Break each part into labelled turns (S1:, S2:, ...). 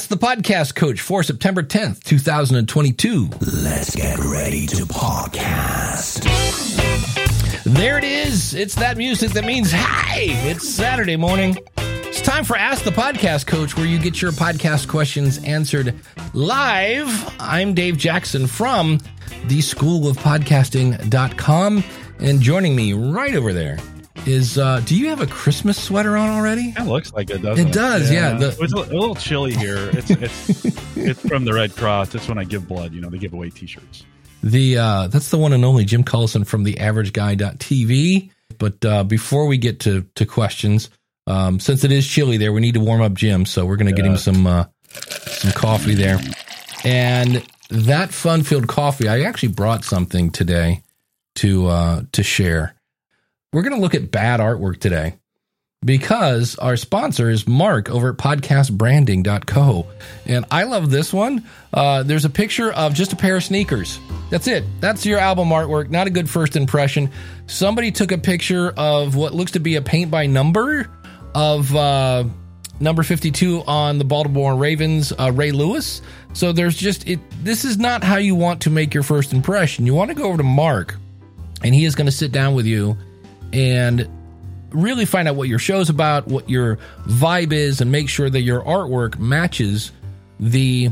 S1: Ask the Podcast Coach for September 10th, 2022.
S2: Let's get ready to podcast.
S1: There it is. It's that music that means, hi, it's Saturday morning. It's time for Ask the Podcast Coach, where you get your podcast questions answered live. I'm Dave Jackson from the School of Podcasting.com. And joining me right over there is uh, do you have a Christmas sweater on already?
S3: It looks like it, doesn't
S1: It does, yeah. The-
S3: it's a, a little chilly here. It's, it's it's from the Red Cross. It's when I give blood. You know, they give away T-shirts.
S1: The uh, that's the one and only Jim Collison from the AverageGuy.tv. But uh, before we get to to questions, um, since it is chilly there, we need to warm up Jim. So we're gonna get him some uh, some coffee there. And that fun filled coffee, I actually brought something today to uh, to share. We're gonna look at bad artwork today because our sponsor is Mark over at podcastbranding.co. And I love this one. Uh, there's a picture of just a pair of sneakers. That's it. That's your album artwork. Not a good first impression. Somebody took a picture of what looks to be a paint by number of uh, number 52 on the Baltimore Ravens, uh, Ray Lewis. So there's just it. This is not how you want to make your first impression. You want to go over to Mark, and he is going to sit down with you and really find out what your show's about, what your vibe is, and make sure that your artwork matches the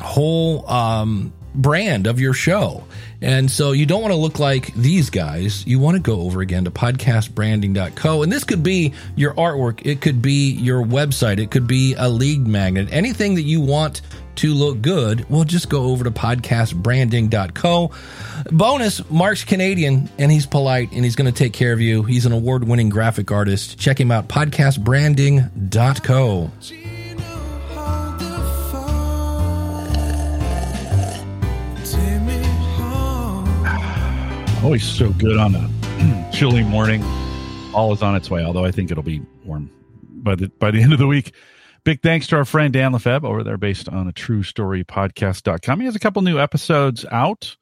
S1: whole um, brand of your show. And so you don't want to look like these guys. You want to go over again to podcastbranding.co. And this could be your artwork, it could be your website, it could be a lead magnet, anything that you want to look good, well, just go over to podcastbranding.co. Bonus, Mark's Canadian and he's polite and he's going to take care of you. He's an award winning graphic artist. Check him out, podcastbranding.co.
S3: Always so good on a chilly morning. All is on its way. Although I think it'll be warm by the by the end of the week. Big thanks to our friend Dan Lefebvre over there, based on a true story podcast.com. He has a couple new episodes out.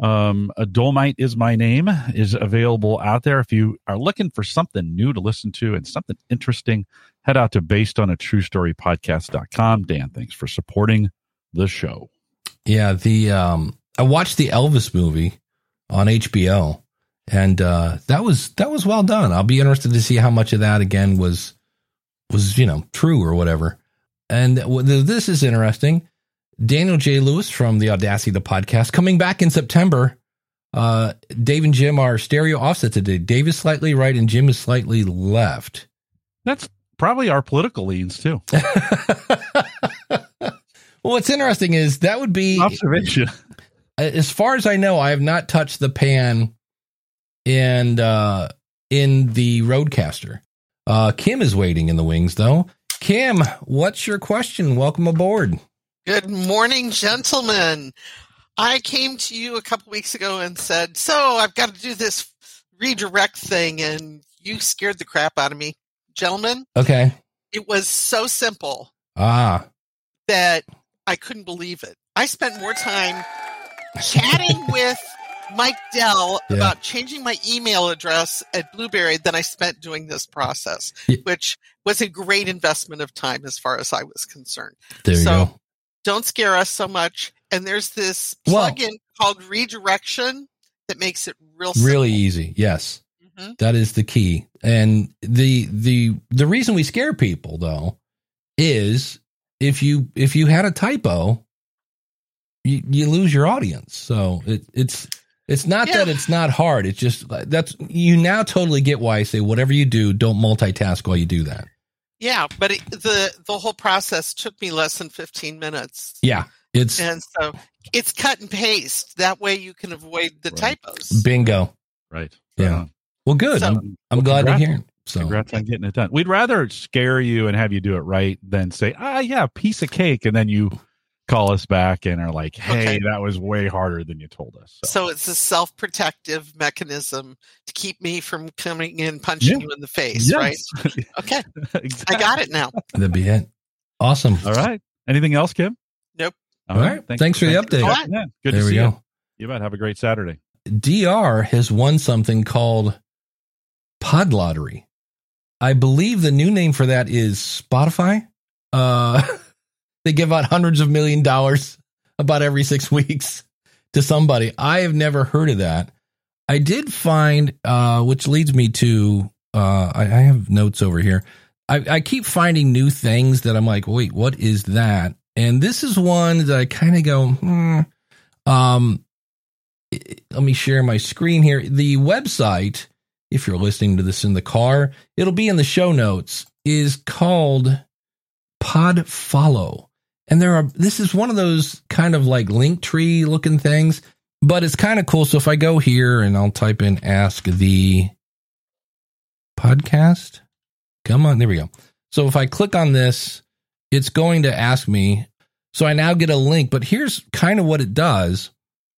S3: Um, a Dolomite is my name is available out there. If you are looking for something new to listen to and something interesting, head out to based on a true story podcast.com. Dan, thanks for supporting the show.
S1: Yeah, the um I watched the Elvis movie on HBO and uh that was that was well done. I'll be interested to see how much of that again was was, you know, true or whatever. And this is interesting. Daniel J. Lewis from the Audacity the podcast coming back in September. Uh Dave and Jim are stereo offset today. Dave is slightly right and Jim is slightly left.
S3: That's probably our political leans too.
S1: well, what's interesting is that would be
S3: Observation.
S1: as far as I know, I have not touched the pan and uh in the RodeCaster. Uh Kim is waiting in the wings though. Kim, what's your question? Welcome aboard.
S4: Good morning, gentlemen. I came to you a couple weeks ago and said, So I've got to do this redirect thing, and you scared the crap out of me. Gentlemen,
S1: Okay.
S4: it was so simple
S1: Ah.
S4: that I couldn't believe it. I spent more time chatting with Mike Dell
S1: Yeah.
S4: about changing my email address at Blubrry than I spent doing this process,
S1: Yeah.
S4: which was a great investment of time as far as I was concerned.
S1: There you
S4: So-
S1: go.
S4: don't scare us so much. And there's this
S1: Well-
S4: plugin called Redirection that makes it real simple.
S1: Really easy. Yes.
S4: Mhm.
S1: That is the key. And the the the reason we scare people though is if you if you had a typo, you, you lose your audience. So it, it's it's not that it's not hard. It's just that's you now totally get why I say whatever you do, don't multitask while you do that.
S4: Yeah, but it, the the whole process took me less than 15 minutes.
S1: Yeah, it's
S4: And so it's cut and paste. That way you can avoid the
S3: Right.
S4: typos.
S1: bingo.
S3: Right.
S1: Yeah. Well, good.
S4: So-
S1: I'm, I'm
S3: Well,
S1: glad to
S3: congrats.
S1: hear. So
S3: Congrats on getting it done. We'd rather scare you and have you do it right than say, ah, yeah, piece of cake. And then you call us back and are like, hey,
S4: Okay.
S3: that was way harder than you told us. So,
S4: So it's a self protective mechanism to keep me from coming in punching
S3: Yeah.
S4: you in the face, right? Okay,
S3: exactly.
S4: I got it now.
S1: that'd be it. Awesome.
S3: All right. Anything else, Kim?
S4: Nope.
S1: All right. Thanks for the update.
S4: All
S3: checking in. Good
S1: there
S3: to
S1: we
S3: see
S1: go.
S3: you. You bet. Have a great Saturday.
S1: DR has won something called Pod Lottery. I believe the new name for that is Spotify. Uh, they give out hundreds of million dollars about every six weeks to somebody. I have never heard of that. I did find, uh, which leads me to, uh, I, I have notes over here. I, I keep finding new things that I'm like, wait, what is that? And this is one that I kind of go, hmm. Um, let me share my screen here. The website, if you're listening to this in the car, it'll be in the show notes, is called Podfollow. And there are, this is one of those kind of like link tree looking things, but it's kind of cool. So if I go here and I'll type in ask the podcast, come on, there we go. So if I click on this, it's going to ask me. So I now get a link, but here's kind of what it does,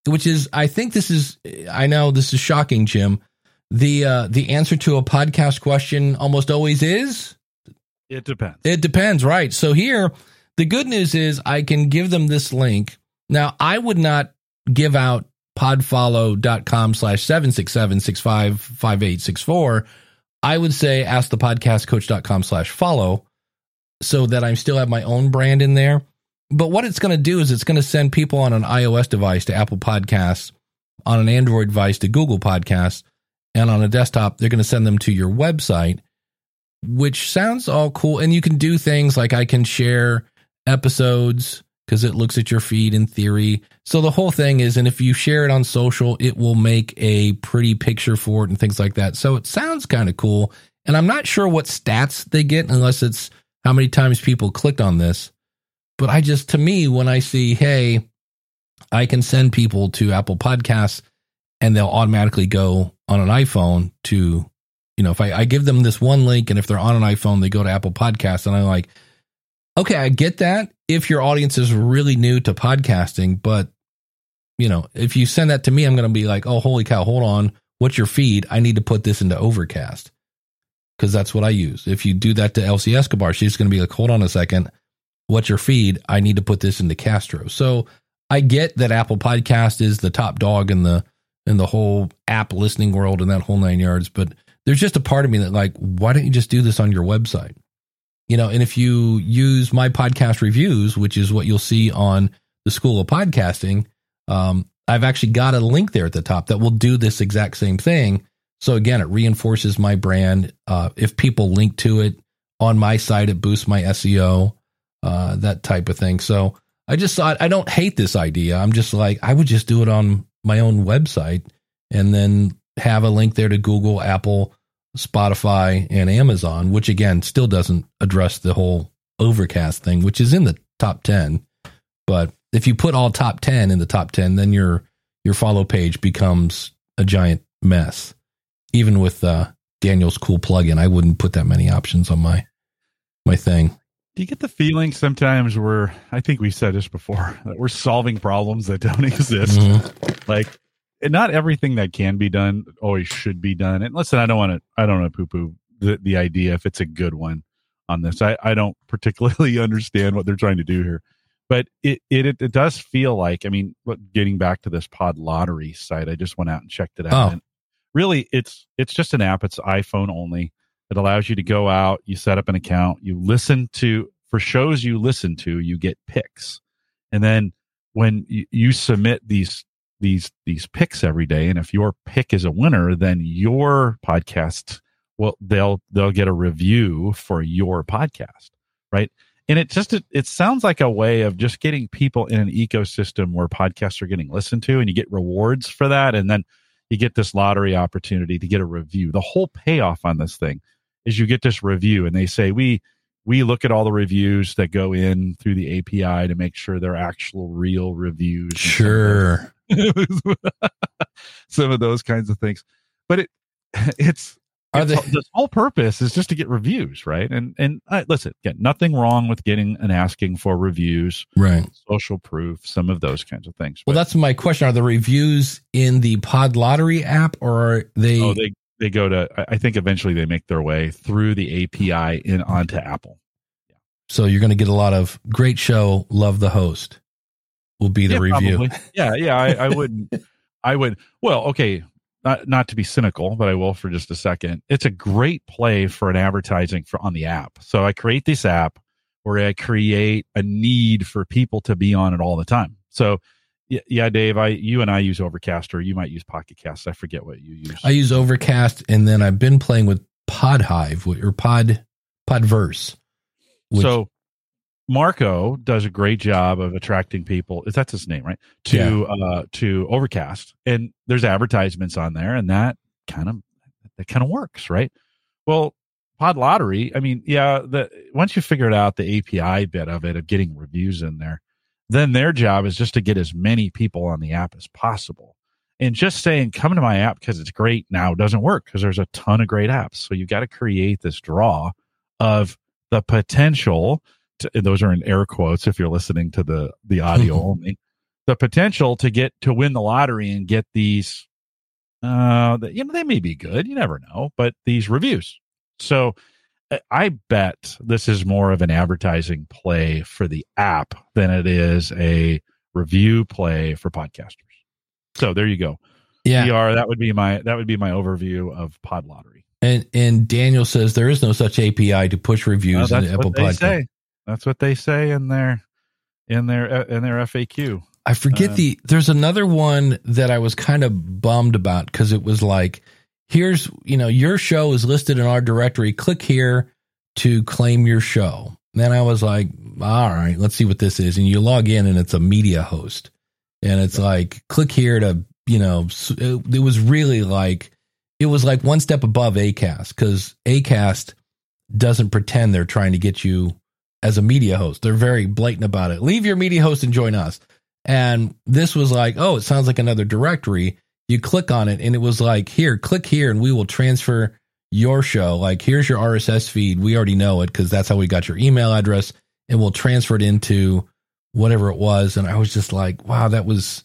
S1: which is I think this is I know this is shocking, Jim. The uh the answer to a podcast question almost always is
S3: It depends.
S1: it depends, right? So here, the good news is I can give them this link. Now, I would not give out podfollow.com slash 767-655864. I would say ask the podcastcoach.com slash follow so that I still have my own brand in there. But what it's going to do is it's going to send people on an iOS device to Apple Podcasts, on an Android device to Google Podcasts, and on a desktop, they're going to send them to your website, which sounds all cool. And you can do things like I can share episodes because it looks at your feed in theory. So the whole thing is, and if you share it on social, it will make a pretty picture for it and things like that. So it sounds kind of cool. And I'm not sure what stats they get unless it's how many times people clicked on this. But I just, to me, when I see, hey, I can send people to Apple Podcasts and they'll automatically go on an iPhone to, you know, if I, I give them this one link and if they're on an iPhone, they go to Apple Podcasts and I'm like, okay, I get that if your audience is really new to podcasting, but you know, if you send that to me, I'm going to be like, oh, holy cow, hold on. What's your feed? I need to put this into Overcast because that's what I use. If you do that to Elsie Escobar, she's going to be like, hold on a second. What's your feed? I need to put this into Castro. So I get that Apple Podcast is the top dog in the in the whole app listening world and that whole nine yards, but there's just a part of me that like, why don't you just do this on your website? You know, and if you use my podcast reviews, which is what you'll see on the School of Podcasting, um, I've actually got a link there at the top that will do this exact same thing. So again, it reinforces my brand. Uh, if people link to it on my site, it boosts my SEO, uh, that type of thing. So I just thought I don't hate this idea. I'm just like I would just do it on my own website and then have a link there to Google, Apple, Spotify, and Amazon, which again still doesn't address the whole overcast thing, which is in the top 10. But if you put all top 10 in the top 10, then your your follow page becomes a giant mess. Even with uh, Daniel's cool plugin, I wouldn't put that many options on my my thing.
S3: Do you get the feeling sometimes we're, I think we said this before, that we're solving problems that don't exist?
S1: Mhm.
S3: Like, not everything that can be done always should be done. And listen, I don't want to, I don't want to poo poo the, the idea if it's a good one on this. I, I don't particularly understand what they're trying to do here, but it, it, it, does feel like, I mean, look, getting back to this pod lottery site, I just went out and checked it out.
S1: Oh.
S3: And really, it's, it's just an app. It's iPhone only. It allows you to go out, you set up an account, you listen to, for shows you listen to, you get picks. And then when you, you submit these these these picks every day and if your pick is a winner then your podcast well they'll they'll get a review for your podcast right and it just it, it sounds like a way of just getting people in an ecosystem where podcasts are getting listened to and you get rewards for that and then you get this lottery opportunity to get a review the whole payoff on this thing is you get this review and they say we we look at all the reviews that go in through the API to make sure they're actual real reviews.
S1: Sure.
S3: some of those kinds of things. But it it's
S1: Are they-
S3: the whole purpose is just to get reviews, right? And and uh, listen, again, nothing wrong with getting and asking for reviews,
S1: Right.
S3: social proof, some of those kinds of things.
S1: Well,
S3: But,
S1: that's my question. Are the reviews in the Pod Lottery app or are they?
S3: oh, they they go to. I- I think eventually they make their way through the API in onto Apple.
S1: so you're going to get a lot of great show. Love the host. Will be the
S3: Yeah,
S1: review.
S3: probably. Yeah, yeah. I, I wouldn't. I would. Well, okay. Not not to be cynical, but I will for just a second. It's a great play for an advertising for on the app. So I create this app where I create a need for people to be on it all the time. So yeah, Dave, I you and I use Overcast, or you might use Pocket Cast. I forget what you use.
S1: I use Overcast, and then I've been playing with Podhive or Pod Podverse.
S3: Which, so Marco does a great job of attracting people. Is that's his name, right? To yeah. uh to Overcast, and there's advertisements on there, and that kind of that kind of works, right? Well, Pod Lottery, I mean, yeah, the once you figured out the API bit of it of getting reviews in there, then their job is just to get as many people on the app as possible. And just saying, come to my app because it's great now doesn't work because there's a ton of great apps. So you've got to create this draw of the potential. To, those are in air quotes if you're listening to the the audio only. The potential to get to win the lottery and get these, uh, you know, they may be good. You never know, but these reviews. So I bet this is more of an advertising play for the app than it is a review play for podcasters. So there you go.
S1: Yeah.
S3: PR, that would be my that would be my overview of Pod Lottery.
S1: And and Daniel says there is no such API to push reviews in Apple Podcast.
S3: That's what they say in their in their in their FAQ.
S1: I forget uh, the there's another one that I was kind of bummed about because it was like here's, you know, your show is listed in our directory. Click here to claim your show. Then I was like, all right, let's see what this is. And you log in and it's a media host. And it's like, click here to, you know, it, it was really like, it was like one step above ACAST because ACAST doesn't pretend they're trying to get you as a media host. They're very blatant about it. Leave your media host and join us. And this was like, oh, it sounds like another directory you click on it and it was like, here, click here and we will transfer your show. Like, here's your RSS feed. We already know it because that's how we got your email address and we'll transfer it into whatever it was. And I was just like, wow, that was,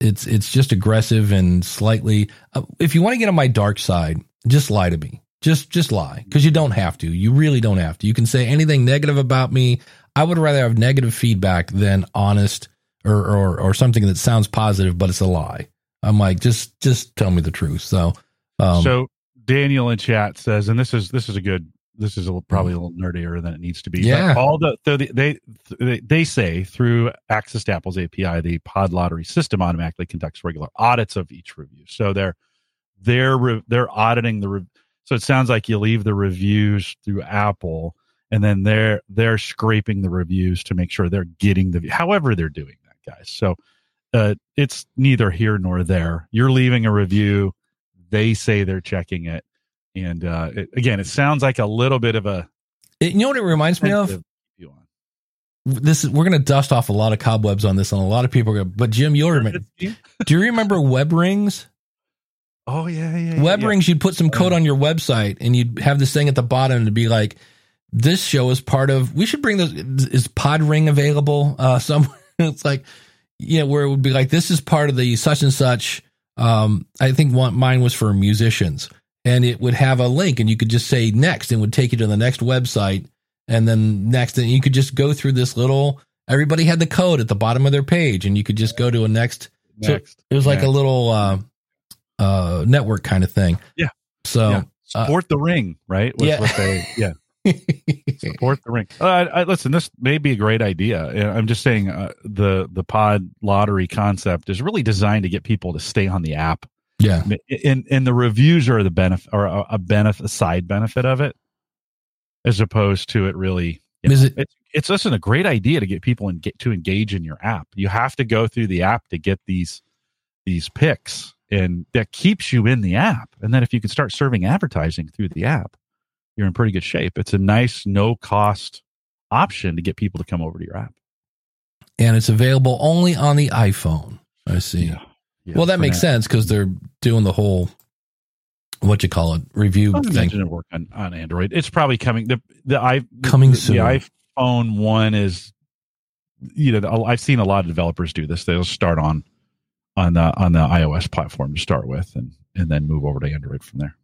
S1: it's, it's just aggressive and slightly, uh, if you want to get on my dark side, just lie to me. Just, just lie because you don't have to. You really don't have to. You can say anything negative about me. I would rather have negative feedback than honest or, or, or something that sounds positive, but it's a lie. I'm like, just just tell me the truth. So,
S3: um, so Daniel in chat says, and this is this is a good. This is a, probably a little nerdier than it needs to be.
S1: Yeah.
S3: But all the, the they, they they say through Access to Apple's API, the Pod Lottery system automatically conducts regular audits of each review. So they're they're they're auditing the. So it sounds like you leave the reviews through Apple, and then they're they're scraping the reviews to make sure they're getting the. However, they're doing that, guys. So uh, it's neither here nor there. You're leaving a review. They say they're checking it. And uh, it, again, it sounds like a little bit of a.
S1: It, you know what it reminds me of? This is we're going to dust off a lot of cobwebs on this, and a lot of people are going. But Jim, you'll remember. do you remember web rings?
S3: Oh yeah, yeah.
S1: Web
S3: yeah.
S1: rings. You'd put some code on your website, and you'd have this thing at the bottom to be like, "This show is part of." We should bring this. Is Pod Ring available uh, somewhere? it's like you know, where it would be like, this is part of the such and such. Um, I think one, mine was for musicians and it would have a link and you could just say next and would take you to the next website and then next and you could just go through this little, everybody had the code at the bottom of their page and you could just go to a next. next. So it was like next. a little, uh, uh, network kind of thing.
S3: Yeah.
S1: So yeah.
S3: Uh, support uh, the ring, right? Was
S1: yeah.
S3: They, yeah. support the ring. Uh, I, listen, this may be a great idea. I'm just saying uh, the the pod lottery concept is really designed to get people to stay on the app.
S1: Yeah,
S3: and and the reviews are the benefit or a, a benefit, a side benefit of it, as opposed to it really. You know, is it? It's, it's listen a great idea to get people and get to engage in your app. You have to go through the app to get these these picks, and that keeps you in the app. And then if you can start serving advertising through the app you're in pretty good shape. It's a nice, no cost option to get people to come over to your app.
S1: And it's available only on the iPhone. I see. Yeah. Yeah, well, that makes now. sense because they're doing the whole what you call it review I thing.
S3: It work on, on Android. It's probably coming. The the i
S1: coming
S3: the,
S1: soon.
S3: The iPhone one is, you know, I've seen a lot of developers do this. They'll start on on the on the iOS platform to start with, and and then move over to Android from there.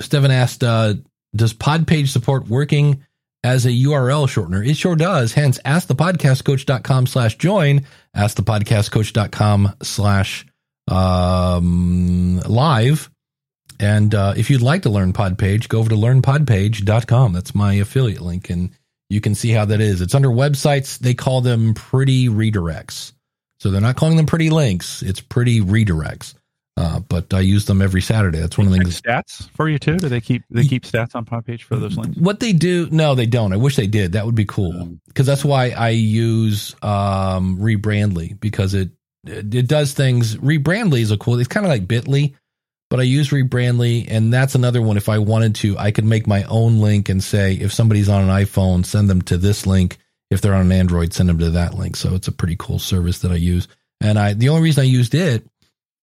S1: Stephen asked, uh, does Podpage support working as a URL shortener? It sure does. Hence, ask the askthepodcastcoach.com slash join, Ask the askthepodcastcoach.com slash um, live. And uh, if you'd like to learn Podpage, go over to learnpodpage.com. That's my affiliate link. And you can see how that is. It's under websites. They call them pretty redirects. So they're not calling them pretty links. It's pretty redirects. Uh, but I use them every Saturday. That's one of the things.
S3: Stats for you too? Do they keep they keep stats on Pod Page for those links?
S1: What they do? No, they don't. I wish they did. That would be cool because that's why I use um, Rebrandly because it it does things. Rebrandly is a cool. It's kind of like Bitly, but I use Rebrandly, and that's another one. If I wanted to, I could make my own link and say if somebody's on an iPhone, send them to this link. If they're on an Android, send them to that link. So it's a pretty cool service that I use. And I the only reason I used it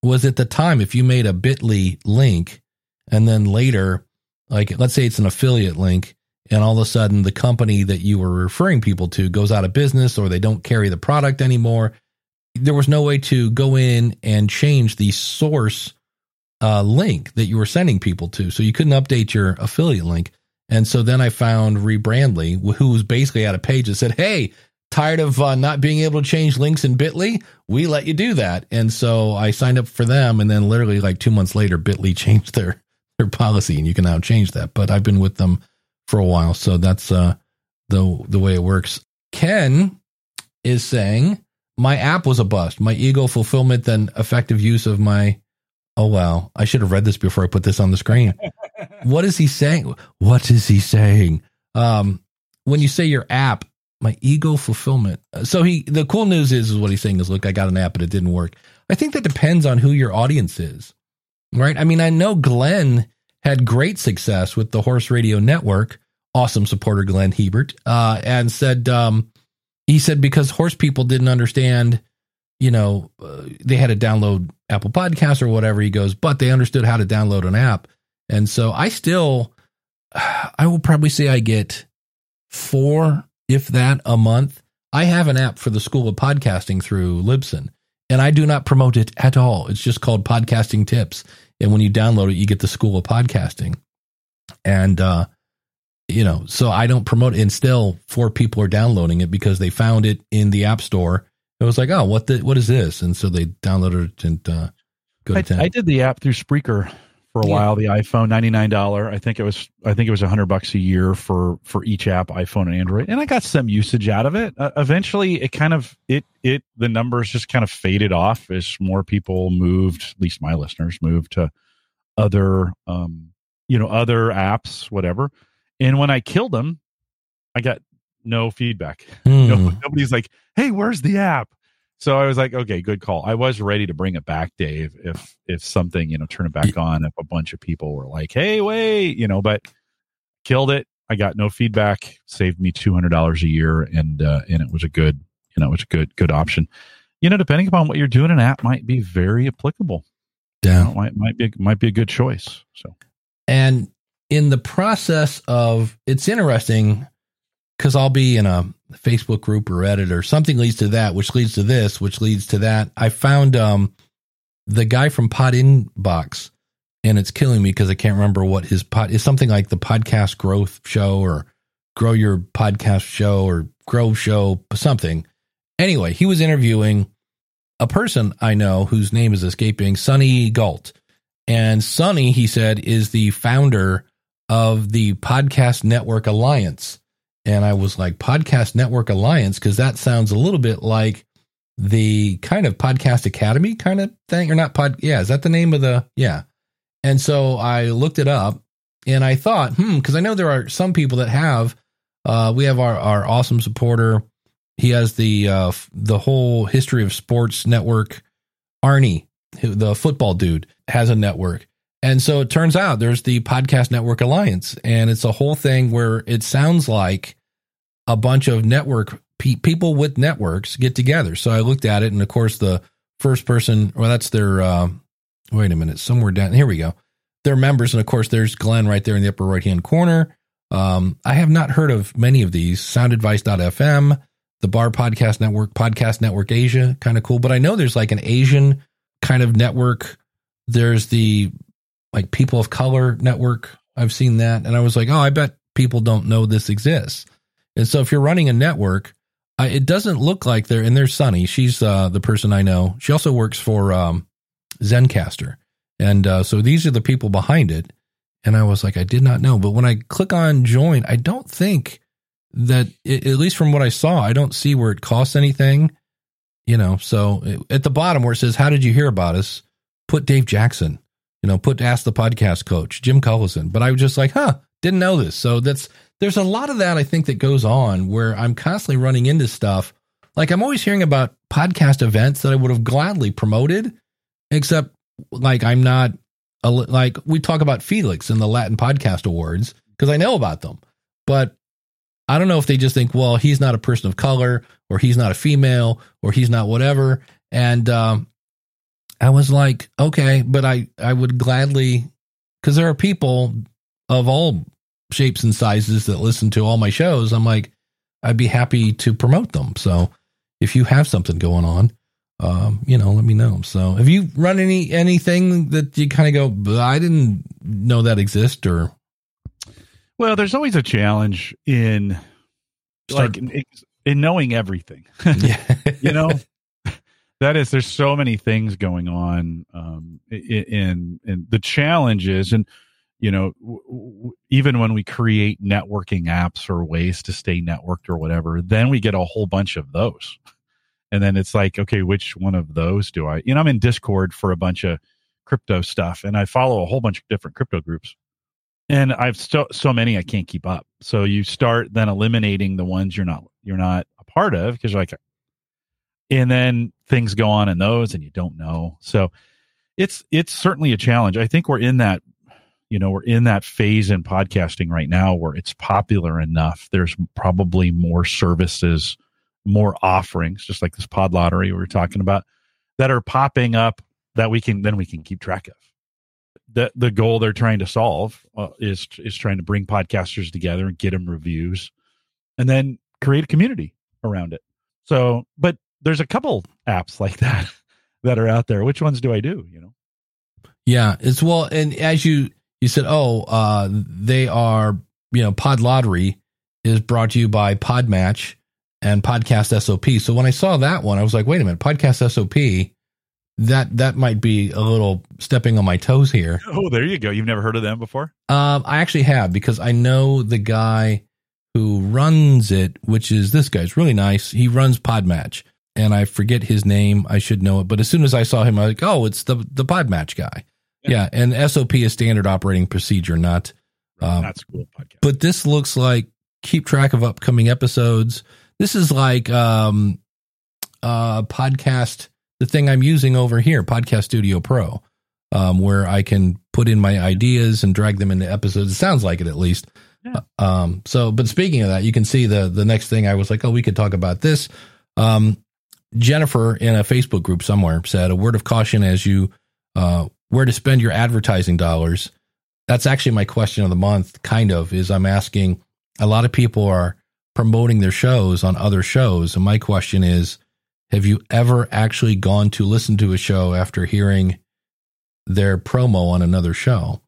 S1: was at the time if you made a Bitly link and then later, like let's say it's an affiliate link, and all of a sudden the company that you were referring people to goes out of business or they don't carry the product anymore. There was no way to go in and change the source uh, link that you were sending people to. So you couldn't update your affiliate link. And so then I found Rebrandly, who was basically at a page that said, Hey, tired of uh, not being able to change links in Bitly? We let you do that. And so I signed up for them. And then literally like two months later, Bitly changed their, their policy and you can now change that. But I've been with them for a while. So that's uh, the, the way it works. Ken is saying, my app was a bust. My ego fulfillment, then effective use of my. Oh, wow. I should have read this before I put this on the screen. what is he saying? What is he saying? Um, when you say your app, my ego fulfillment. So he, the cool news is, is what he's saying is, look, I got an app, but it didn't work. I think that depends on who your audience is, right? I mean, I know Glenn had great success with the Horse Radio Network. Awesome supporter, Glenn Hebert, uh, and said, um, he said because horse people didn't understand, you know, uh, they had to download Apple Podcasts or whatever. He goes, but they understood how to download an app. And so I still, I will probably say I get four, if that, a month. I have an app for the School of Podcasting through Libsyn, and I do not promote it at all. It's just called Podcasting Tips. And when you download it, you get the School of Podcasting. And, uh, you know, so I don't promote it. And still, four people are downloading it because they found it in the App Store. It was like, oh, what the, what is this? And so they downloaded it and uh, go to
S3: I,
S1: town.
S3: I did the app through Spreaker for a
S1: Yeah.
S3: while. The iPhone ninety nine dollar. I think it was. I think it was a hundred bucks a year for for each app, iPhone and Android, and I got some usage out of it. Uh, eventually, it kind of it it the numbers just kind of faded off as more people moved. At least my listeners moved to other um you know other apps, whatever. And when I killed them, I got no feedback.
S1: Hmm.
S3: No, nobody's like, "Hey, where's the app?" So I was like, "Okay, good call." I was ready to bring it back, Dave, if if something you know turn it back on. If a bunch of people were like, "Hey, wait," you know, but killed it. I got no feedback. Saved me two hundred dollars a year, and uh, and it was a good you know it was a good good option. You know, depending upon what you're doing, an app might be very applicable. You
S1: Yeah.
S3: know, might might be might be a good choice. So
S1: And in the process of, it's interesting because I'll be in a Facebook group or Reddit or something leads to that, which leads to this, which leads to that. I found um, the guy from Pod Inbox, and it's killing me because I can't remember what his pod is. Something like the podcast growth show or grow your podcast show or grow show something. Anyway, he was interviewing a person I know whose name is escaping, Sunny Gault. And Sunny, he said, is the founder of the Podcast Network Alliance. And I was like, Podcast Network Alliance, because that sounds a little bit like the kind of Podcast Academy kind of thing, or not pod. Yeah, is that the name of the? Yeah. And so I looked it up and I thought, hmm, because I know there are some people that have, uh, we have our, our awesome supporter. He has the, uh, the whole history of sports network. Arnie, the football dude, has a network. And so it turns out there's the Podcast Network Alliance, and it's a whole thing where it sounds like a bunch of network pe- people with networks get together. So I looked at it, and of course, the first person, well, that's their, uh, wait a minute, somewhere down here we go. They're members, and of course, there's Glenn right there in the upper right hand corner. Um, I have not heard of many of these. Soundadvice.fm, the Bar Podcast Network, Podcast Network Asia, kind of cool. But I know there's like an Asian kind of network. There's the like People of Color network. I've seen that. And I was like, oh, I bet people don't know this exists. And so if you're running a network, I, it doesn't look like they're, and there's Sunny. She's uh, the person I know. She also works for um, Zencastr. And uh, so these are the people behind it. And I was like, I did not know. But when I click on join, I don't think that at least from what I saw, I don't see where it costs anything. You know, so at the bottom where it says, "How did you hear about us?" Put Dave Jackson. You know, put Ask the Podcast Coach, Jim Collison. But I was just like, huh, didn't know this. So that's there's a lot of that I think that goes on where I'm constantly running into stuff. Like I'm always hearing about podcast events that I would have gladly promoted, except like I'm not a, like we talk about Felix and the Latin Podcast Awards because I know about them, but I don't know if they just think, well, he's not a person of color or he's not a female or he's not whatever. And um, I was like, okay, but I I would gladly because there are people of all shapes and sizes that listen to all my shows. I'm like, I'd be happy to promote them. So if you have something going on, um, you know, let me know. So have you run any anything that you kind of go, I didn't know that exist or
S3: well, there's always a challenge in like in, in knowing everything. yeah. you know, that is there's so many things going on um in in the challenges and you know w- w- even when we create networking apps or ways to stay networked or whatever then we get a whole bunch of those. And then it's like okay which one of those do i you know i'm in discord for a bunch of crypto stuff and i follow a whole bunch of different crypto groups. And i've so so many i can't keep up. So you start then eliminating the ones you're not you're not a part of because you're like and then things go on in those and you don't know. So it's it's certainly a challenge. I think we're in that you know we're in that phase in podcasting right now where it's popular enough. There's probably more services more offerings just like this pod lottery we were talking about that are popping up that we can then we can keep track of. The the goal they're trying to solve uh, is is trying to bring podcasters together and get them reviews and then create a community around it. So but there's a couple apps like that that are out there. Which ones do I do? You know?
S1: Yeah, it's well, and as you you said, oh, uh, they are you know Pod Lottery is brought to you by Podmatch and Podcast SOP. So when I saw that one, I was like, wait a minute, Podcast SOP. That that might be a little stepping on my toes here.
S3: Oh, there you go. You've never heard of them before?
S1: Um, I actually have because I know the guy who runs it, which is this guy's really nice. He runs Podmatch and I forget his name. I should know it, but as soon as I saw him, I was like, oh, it's the the Podmatch guy. Yeah. yeah, and SOP is standard operating procedure, not
S3: um, that's cool podcast.
S1: But this looks like keep track of upcoming episodes. This is like um uh podcast the thing I'm using over here, Podcast Studio Pro, um, where I can put in my ideas and drag them into episodes. It sounds like it at least. Yeah. Uh, um, so, but speaking of that, you can see the the next thing I was like, oh, we could talk about this. Um, Jennifer in a Facebook group somewhere said a word of caution as you uh, where to spend your advertising dollars. That's actually my question of the month. Kind of is I'm asking. A lot of people are promoting their shows on other shows, and my question is, have you ever actually gone to listen to a show after hearing their promo on another show?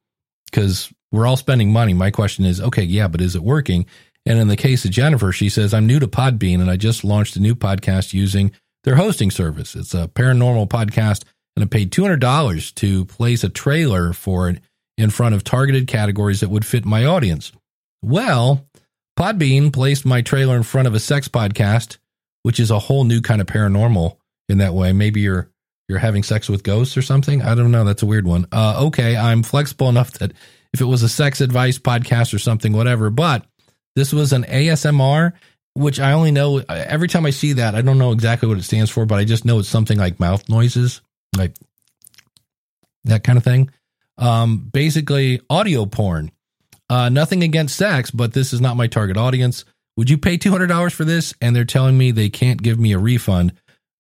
S1: Because we're all spending money. My question is, okay, yeah, but is it working? And in the case of Jennifer, she says, I'm new to Podbean and I just launched a new podcast using their hosting service. It's a paranormal podcast, and I paid $200 to place a trailer for it in front of targeted categories that would fit my audience. Well, Podbean placed my trailer in front of a sex podcast, which is a whole new kind of paranormal in that way. Maybe you're you're having sex with ghosts or something. I don't know. That's a weird one. Uh, okay, I'm flexible enough that if it was a sex advice podcast or something, whatever. But this was an ASMR which I only know every time I see that, I don't know exactly what it stands for, but I just know it's something like mouth noises, like that kind of thing. Um, basically, audio porn. Uh, nothing against sex, but this is not my target audience. Would you pay $200 for this? And they're telling me they can't give me a refund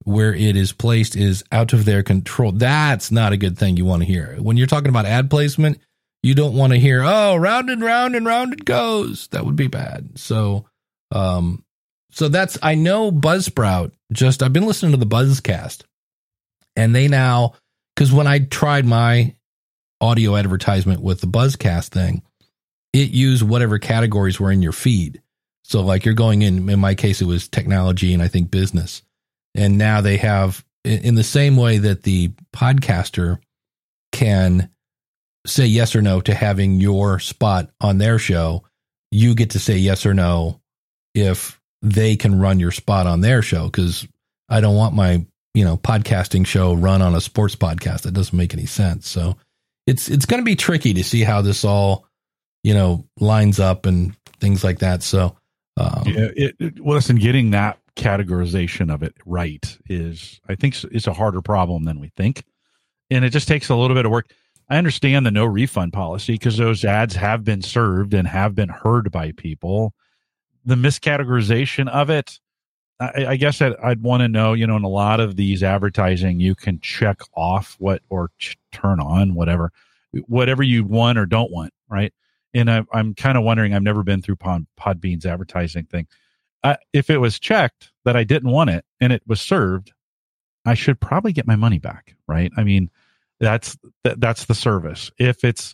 S1: where it is placed is out of their control. That's not a good thing you want to hear. When you're talking about ad placement, you don't want to hear, oh, round and round and round it goes. That would be bad. So, um, so that's I know Buzzsprout. Just I've been listening to the Buzzcast, and they now because when I tried my audio advertisement with the Buzzcast thing, it used whatever categories were in your feed. So like you're going in. In my case, it was technology and I think business, and now they have in the same way that the podcaster can say yes or no to having your spot on their show, you get to say yes or no if they can run your spot on their show because I don't want my you know podcasting show run on a sports podcast. That doesn't make any sense. So it's it's going to be tricky to see how this all you know lines up and things like that. So um,
S3: yeah, it, it, well, listen, getting that categorization of it right is, I think, it's a harder problem than we think, and it just takes a little bit of work. I understand the no refund policy because those ads have been served and have been heard by people. The miscategorization of it, I, I guess I'd, I'd want to know. You know, in a lot of these advertising, you can check off what or ch- turn on whatever, whatever you want or don't want, right? And I, I'm kind of wondering. I've never been through Pod, Podbean's advertising thing. Uh, if it was checked that I didn't want it and it was served, I should probably get my money back, right? I mean, that's that, that's the service. If it's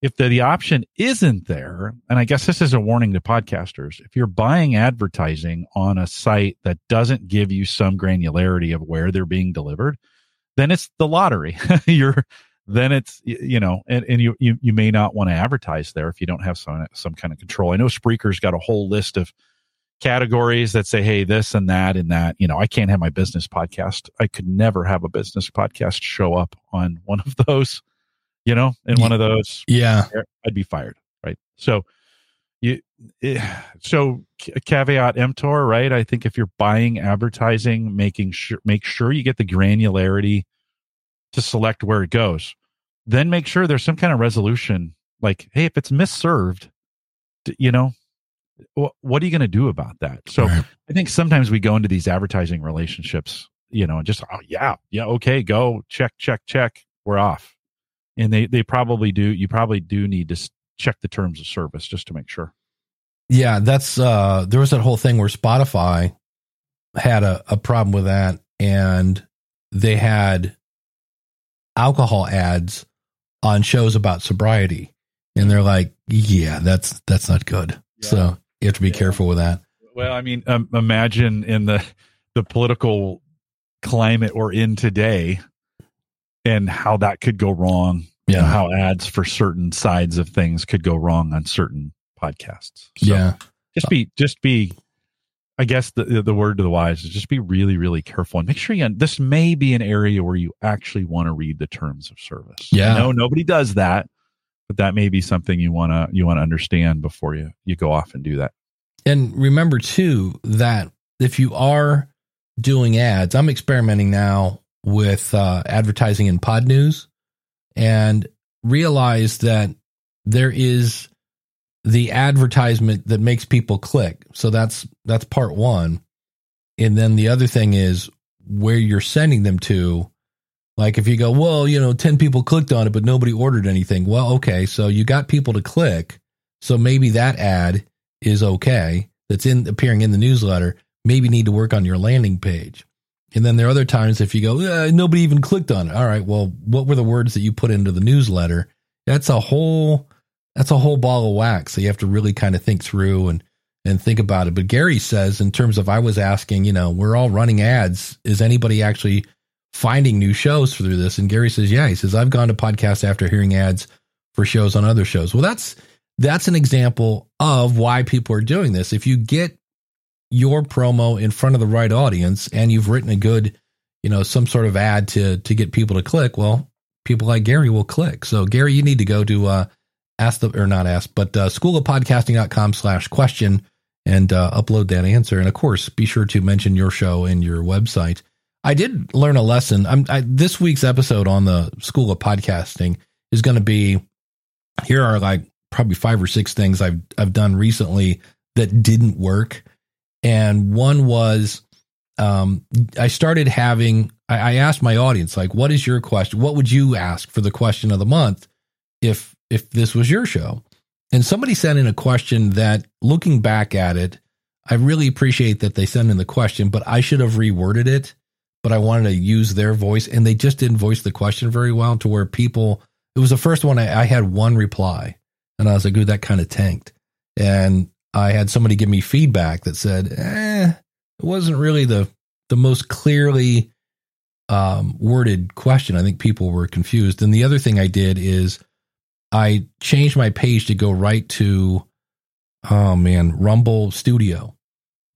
S3: if the, the option isn't there, and I guess this is a warning to podcasters, if you're buying advertising on a site that doesn't give you some granularity of where they're being delivered, then it's the lottery. you're then it's you know, and, and you, you you may not want to advertise there if you don't have some some kind of control. I know Spreaker's got a whole list of categories that say, hey, this and that and that. You know, I can't have my business podcast. I could never have a business podcast show up on one of those, you know, in one of those.
S1: Yeah.
S3: I'd be fired. Right. So, you, eh, so caveat emptor, right? I think if you're buying advertising, making sure, make sure you get the granularity to select where it goes. Then make sure there's some kind of resolution. Like, hey, if it's misserved, you know, what are you going to do about that? So right. I think sometimes we go into these advertising relationships, you know, and just oh yeah, yeah, okay, go check, check, check, we're off. And they they probably do. You probably do need to check the terms of service just to make sure.
S1: Yeah, that's uh there was that whole thing where Spotify had a, a problem with that and they had alcohol ads on shows about sobriety and they're like yeah that's that's not good yeah. so you have to be yeah. careful with that.
S3: Well, I mean, um, imagine in the the political climate we're in today, and how that could go wrong. Yeah, how ads for certain sides of things could go wrong on certain podcasts.
S1: So yeah,
S3: just be just be. I guess the the word to the wise is just be really really careful and make sure you. This may be an area where you actually want to read the terms of service.
S1: Yeah,
S3: no, nobody does that but that may be something you want to you want to understand before you you go off and do that
S1: and remember too that if you are doing ads i'm experimenting now with uh, advertising in Podnews and realize that there is the advertisement that makes people click so that's that's part one and then the other thing is where you're sending them to like if you go, well, you know, 10 people clicked on it, but nobody ordered anything. Well, okay. So you got people to click. So maybe that ad is okay. That's in appearing in the newsletter. Maybe need to work on your landing page. And then there are other times if you go, eh, nobody even clicked on it. All right. Well, what were the words that you put into the newsletter? That's a whole, that's a whole ball of wax. So you have to really kind of think through and, and think about it. But Gary says, in terms of, I was asking, you know, we're all running ads. Is anybody actually finding new shows through this. And Gary says, yeah, he says, I've gone to podcasts after hearing ads for shows on other shows. Well, that's, that's an example of why people are doing this. If you get your promo in front of the right audience and you've written a good, you know, some sort of ad to, to get people to click, well, people like Gary will click. So Gary, you need to go to, uh, ask the, or not ask, but, uh, schoolofpodcasting.com slash question and, uh, upload that answer. And of course, be sure to mention your show and your website. I did learn a lesson. I'm I, this week's episode on the School of Podcasting is going to be. Here are like probably five or six things I've I've done recently that didn't work, and one was um, I started having. I, I asked my audience like, "What is your question? What would you ask for the question of the month if if this was your show?" And somebody sent in a question that, looking back at it, I really appreciate that they sent in the question, but I should have reworded it but I wanted to use their voice, and they just didn't voice the question very well to where people. It was the first one I, I had one reply, and I was like, "Ooh, that kind of tanked." And I had somebody give me feedback that said, "Eh, it wasn't really the the most clearly um, worded question. I think people were confused." And the other thing I did is I changed my page to go right to, oh man, Rumble Studio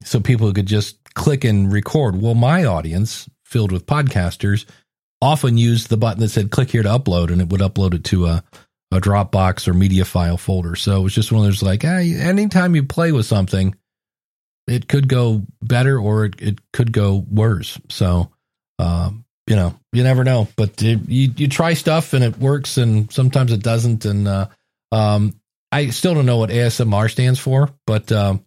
S1: so people could just click and record. Well, my audience, filled with podcasters, often used the button that said click here to upload, and it would upload it to a, a Dropbox or media file folder. So it was just one of those like, hey, anytime you play with something, it could go better or it, it could go worse. So, um, you know, you never know, but it, you, you try stuff and it works and sometimes it doesn't. And, uh, um, I still don't know what ASMR stands for, but, um,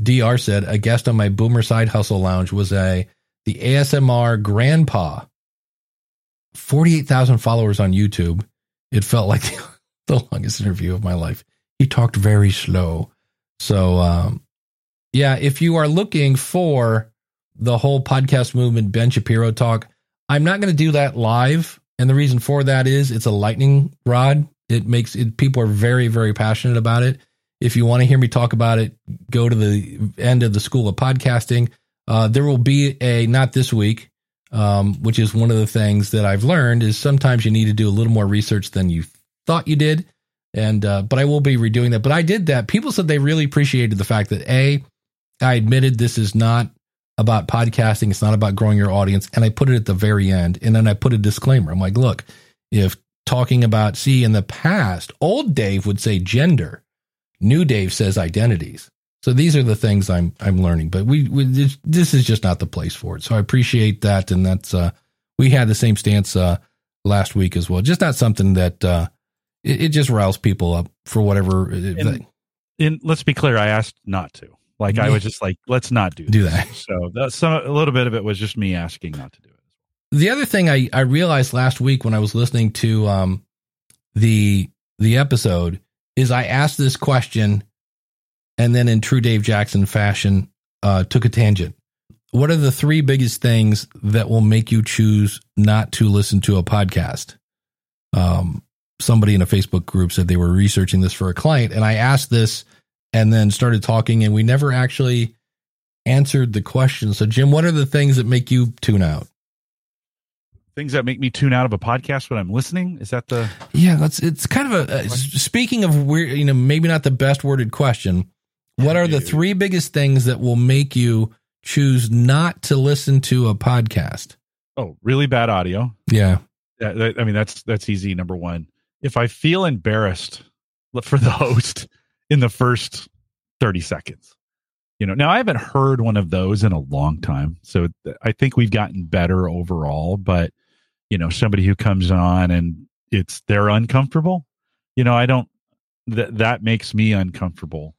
S1: DR said a guest on my Boomer Side Hustle Lounge was a, the ASMR grandpa, 48,000 followers on YouTube. It felt like the longest interview of my life. He talked very slow. So, um, yeah, if you are looking for the whole podcast movement, Ben Shapiro talk, I'm not going to do that live. And the reason for that is it's a lightning rod. It makes it, people are very, very passionate about it. If you want to hear me talk about it, go to the end of the School of Podcasting. Uh, there will be a, not this week, um, which is one of the things that I've learned is sometimes you need to do a little more research than you thought you did. And, uh, but I will be redoing that. But I did that. People said they really appreciated the fact that A, I admitted this is not about podcasting. It's not about growing your audience. And I put it at the very end. And then I put a disclaimer. I'm like, look, if talking about, see, in the past, old Dave would say gender, new Dave says identities. So these are the things I'm I'm learning, but we, we this is just not the place for it. So I appreciate that, and that's uh, we had the same stance uh, last week as well. Just not something that uh, it, it just riles people up for whatever.
S3: And, and let's be clear, I asked not to. Like I was just like, let's not do
S1: do that.
S3: So that's some a little bit of it was just me asking not to do it.
S1: The other thing I I realized last week when I was listening to um the the episode is I asked this question and then in true Dave Jackson fashion uh took a tangent. What are the three biggest things that will make you choose not to listen to a podcast? Um somebody in a Facebook group said they were researching this for a client and I asked this and then started talking and we never actually answered the question. So Jim, what are the things that make you tune out?
S3: Things that make me tune out of a podcast when I'm listening? Is that the
S1: Yeah, that's it's kind of a uh, speaking of weird, you know, maybe not the best worded question. What are the three biggest things that will make you choose not to listen to a podcast?
S3: Oh, really bad audio.
S1: Yeah.
S3: Yeah, I mean that's that's easy number 1. If I feel embarrassed for the host in the first 30 seconds. You know, now I haven't heard one of those in a long time. So I think we've gotten better overall, but you know, somebody who comes on and it's they're uncomfortable, you know, I don't that that makes me uncomfortable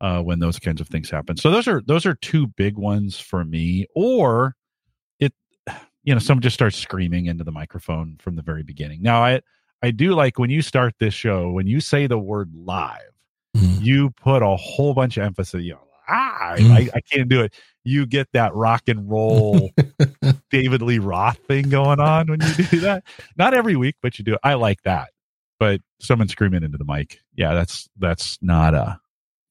S3: uh when those kinds of things happen. So those are those are two big ones for me or it you know, someone just starts screaming into the microphone from the very beginning. Now I I do like when you start this show when you say the word live mm. you put a whole bunch of emphasis. You know, ah, mm. I, I, can't do it. You get that rock and roll David Lee Roth thing going on when you do that. Not every week, but you do. It. I like that. But someone screaming into the mic, yeah, that's that's not a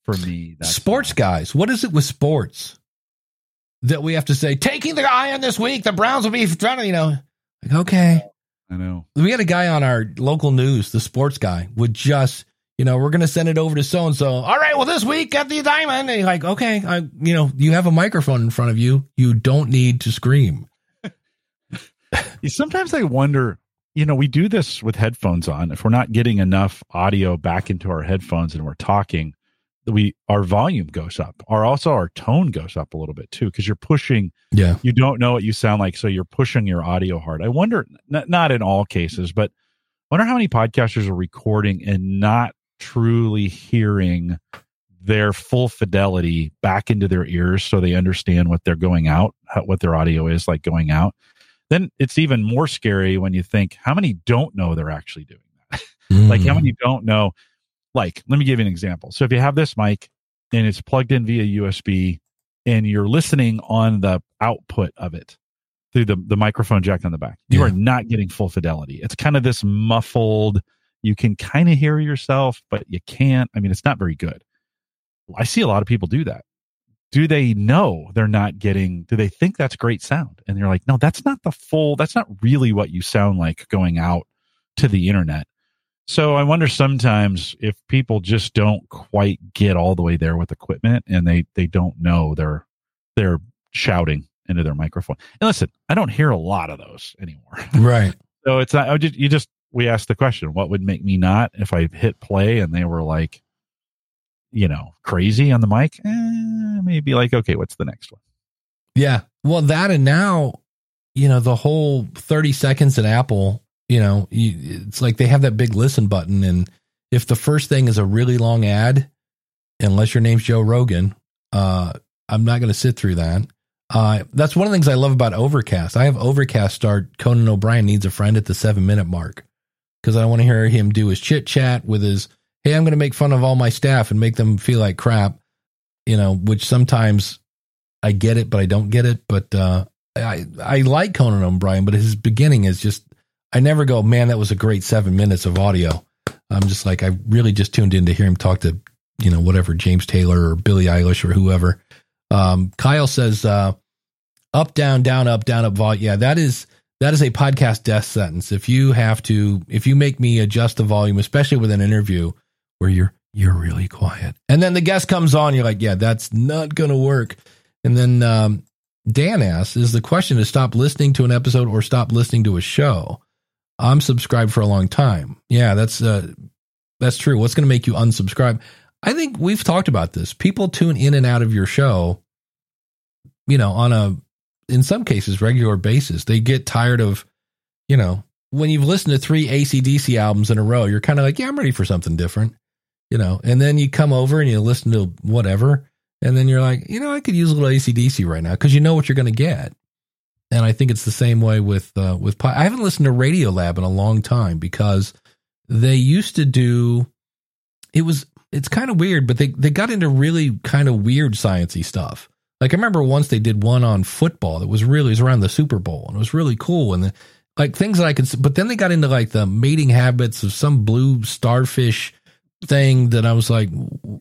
S3: for me.
S1: sports
S3: not.
S1: guys, what is it with sports that we have to say taking the eye on this week? The Browns will be trying to, you know, like okay.
S3: I know.
S1: We had a guy on our local news, the sports guy, would just you know, we're going to send it over to so and so. All right, well, this week at the diamond, and you're like, okay, I, you know, you have a microphone in front of you. You don't need to scream.
S3: Sometimes I wonder, you know, we do this with headphones on. If we're not getting enough audio back into our headphones and we're talking, we our volume goes up. Or also our tone goes up a little bit too, because you're pushing.
S1: Yeah,
S3: you don't know what you sound like, so you're pushing your audio hard. I wonder, not, not in all cases, but wonder how many podcasters are recording and not truly hearing their full fidelity back into their ears so they understand what they're going out, what their audio is like going out, then it's even more scary when you think how many don't know they're actually doing that. Mm. like how many don't know. Like, let me give you an example. So if you have this mic and it's plugged in via USB and you're listening on the output of it through the, the microphone jack on the back, you yeah. are not getting full fidelity. It's kind of this muffled, you can kind of hear yourself, but you can't. I mean, it's not very good. I see a lot of people do that. Do they know they're not getting, do they think that's great sound? And they're like, no, that's not the full, that's not really what you sound like going out to the internet. So I wonder sometimes if people just don't quite get all the way there with equipment and they, they don't know they're, they're shouting into their microphone. And listen, I don't hear a lot of those anymore.
S1: Right.
S3: so it's not. I just, you just we asked the question, what would make me not if I hit play and they were like, you know, crazy on the mic? Eh, maybe like, okay, what's the next one?
S1: Yeah. Well, that and now, you know, the whole 30 seconds at Apple, you know, you, it's like they have that big listen button. And if the first thing is a really long ad, unless your name's Joe Rogan, uh, I'm not going to sit through that. Uh, that's one of the things I love about Overcast. I have Overcast start Conan O'Brien needs a friend at the seven minute mark because I want to hear him do his chit chat with his, hey, I'm going to make fun of all my staff and make them feel like crap, you know, which sometimes I get it, but I don't get it. But uh, I I like Conan O'Brien, but his beginning is just I never go, man, that was a great seven minutes of audio. I'm just like I really just tuned in to hear him talk to you know whatever James Taylor or Billie Eilish or whoever. Um, Kyle says uh, up down down up down up volume. Yeah, that is that is a podcast death sentence. If you have to, if you make me adjust the volume, especially with an interview where you're you're really quiet, and then the guest comes on, you're like, yeah, that's not gonna work. And then um, Dan asks, is the question to stop listening to an episode or stop listening to a show? I'm subscribed for a long time. Yeah, that's uh, that's true. What's going to make you unsubscribe? I think we've talked about this. People tune in and out of your show, you know, on a in some cases regular basis. They get tired of, you know, when you've listened to three ACDC albums in a row, you're kind of like, yeah, I'm ready for something different, you know. And then you come over and you listen to whatever, and then you're like, you know, I could use a little ACDC right now because you know what you're going to get. And I think it's the same way with uh, with I haven't listened to Radio Lab in a long time because they used to do. It was it's kind of weird, but they they got into really kind of weird sciency stuff. Like I remember once they did one on football that was really it was around the Super Bowl and it was really cool and the, like things that I could. But then they got into like the mating habits of some blue starfish thing that I was like,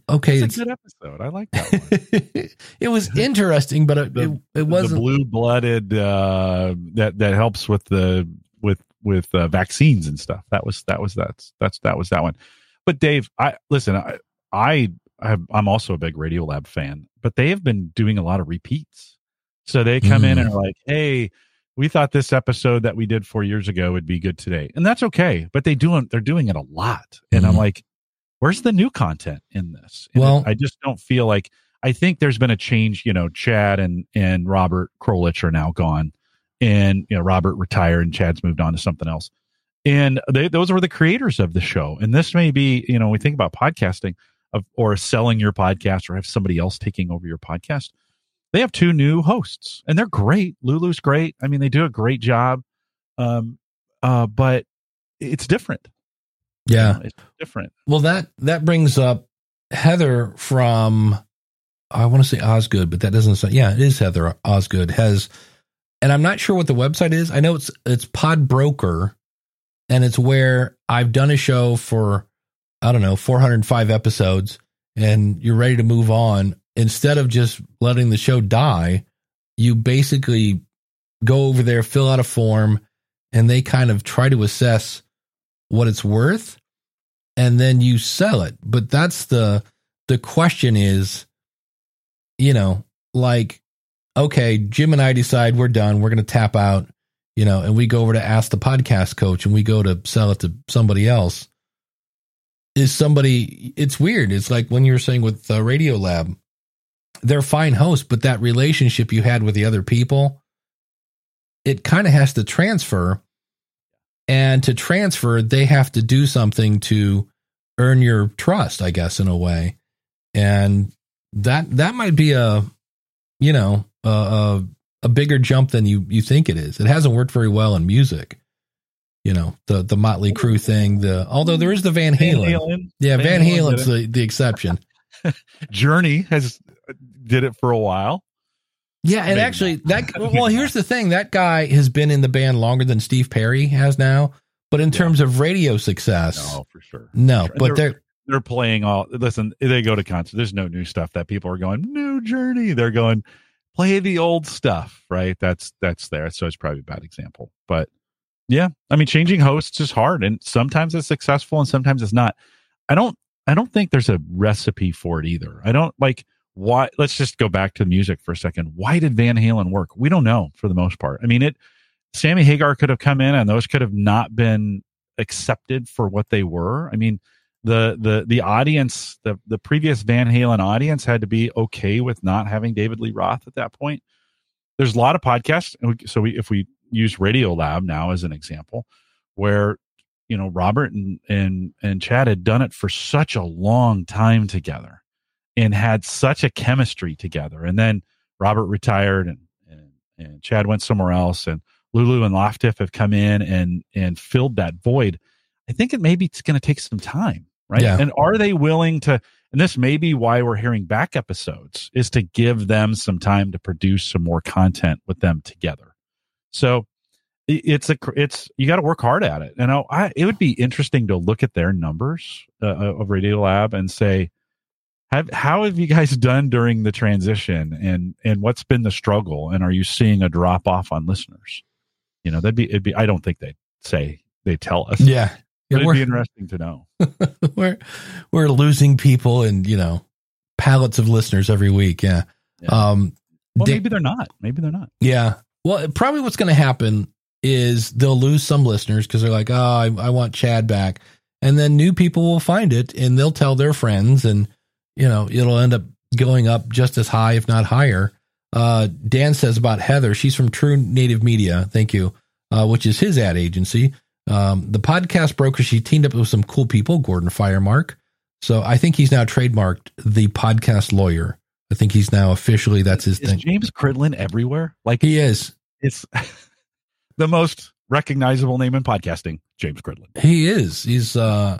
S1: okay,
S3: it's a good episode. I like that
S1: one. it was interesting, but it, the, it, it wasn't
S3: blue blooded. Uh, that that helps with the with with uh, vaccines and stuff. That was that was that's that's that was that one. But Dave, I listen. I I have, I'm also a big Radiolab fan, but they have been doing a lot of repeats. So they come mm. in and are like, "Hey, we thought this episode that we did four years ago would be good today," and that's okay. But they do they're doing it a lot, and mm. I'm like, "Where's the new content in this?" And
S1: well,
S3: I just don't feel like. I think there's been a change. You know, Jad and and Robert Krulwich are now gone, and you know Robert retired and Jad's moved on to something else. And they, those were the creators of the show. And this may be, you know, we think about podcasting of, or selling your podcast or have somebody else taking over your podcast. They have two new hosts and they're great. Lulu's great. I mean, they do a great job. Um, uh, but it's different.
S1: Yeah.
S3: You know, it's different.
S1: Well, that, that brings up Heather from, I want to say Osgood, but that doesn't sound, yeah, it is Heather Osgood has, and I'm not sure what the website is. I know it's, it's Podbroker and it's where I've done a show for I don't know 405 episodes, and you're ready to move on. Instead of just letting the show die, you basically go over there, fill out a form, and they kind of try to assess what it's worth, and then you sell it. But that's the the question is, you know, like, okay, Jim and I decide we're done, we're going to tap out you know, and we go over to ask the podcast coach and we go to sell it to somebody else, is somebody, it's weird. It's like when you were saying with uh, Radio Lab, they're fine hosts, but that relationship you had with the other people, it kind of has to transfer. And to transfer, they have to do something to earn your trust, I guess, in a way. And that that might be a, you know, a, a a bigger jump than you you think it is. It hasn't worked very well in music. You know, the the Motley Crue thing, the although there is the Van Halen. Van Halen. Yeah, Van, Van Halen's the, the exception.
S3: Journey has did it for a while.
S1: Yeah, and Maybe actually that well, here's the thing. That guy has been in the band longer than Steve Perry has now, but in yeah. terms of radio success,
S3: no, for sure.
S1: No, but they're, they're
S3: they're playing all listen, they go to concerts. There's no new stuff that people are going, new journey. They're going, play the old stuff, right? That's that's there. So it's probably a bad example. But yeah, I mean changing hosts is hard and sometimes it's successful and sometimes it's not. I don't I don't think there's a recipe for it either. I don't like why let's just go back to the music for a second. Why did Van Halen work? We don't know for the most part. I mean, it Sammy Hagar could have come in and those could have not been accepted for what they were. I mean, the the the audience, the the previous Van Halen audience had to be okay with not having David Lee Roth at that point. There's a lot of podcasts, so we if we use Radio Lab now as an example, where you know Robert and and and Jad had done it for such a long time together and had such a chemistry together, and then Robert retired and and, and Jad went somewhere else, and Lulu and Latif have come in and and filled that void. I think it maybe it's going to take some time right? Yeah. And are they willing to? And this may be why we're hearing back episodes is to give them some time to produce some more content with them together. So it's a it's you got to work hard at it. And I, it would be interesting to look at their numbers uh, uh, of Radio Lab and say, have, how have you guys done during the transition, and and what's been the struggle, and are you seeing a drop off on listeners? You know, that'd be it'd be. I don't think they'd say they tell us.
S1: Yeah,
S3: yeah, it'd be interesting to know.
S1: we're we're losing people and you know pallets of listeners every week. Yeah.
S3: yeah. Um, well, they, maybe they're not. Maybe they're not.
S1: Yeah. Well, probably what's going to happen is they'll lose some listeners because they're like, oh, I, I want Jad back, and then new people will find it and they'll tell their friends, and you know it'll end up going up just as high, if not higher. Uh, Dan says about Heather, she's from True Native Media. Thank you. Uh, which is his ad agency. Um, the podcast broker, she teamed up with some cool people, Gordon Firemark. So I think he's now trademarked the podcast lawyer. I think he's now officially that's his
S3: is
S1: thing.
S3: James Cridland everywhere?
S1: Like he is.
S3: It's the most recognizable name in podcasting, James Cridland.
S1: He is. He's uh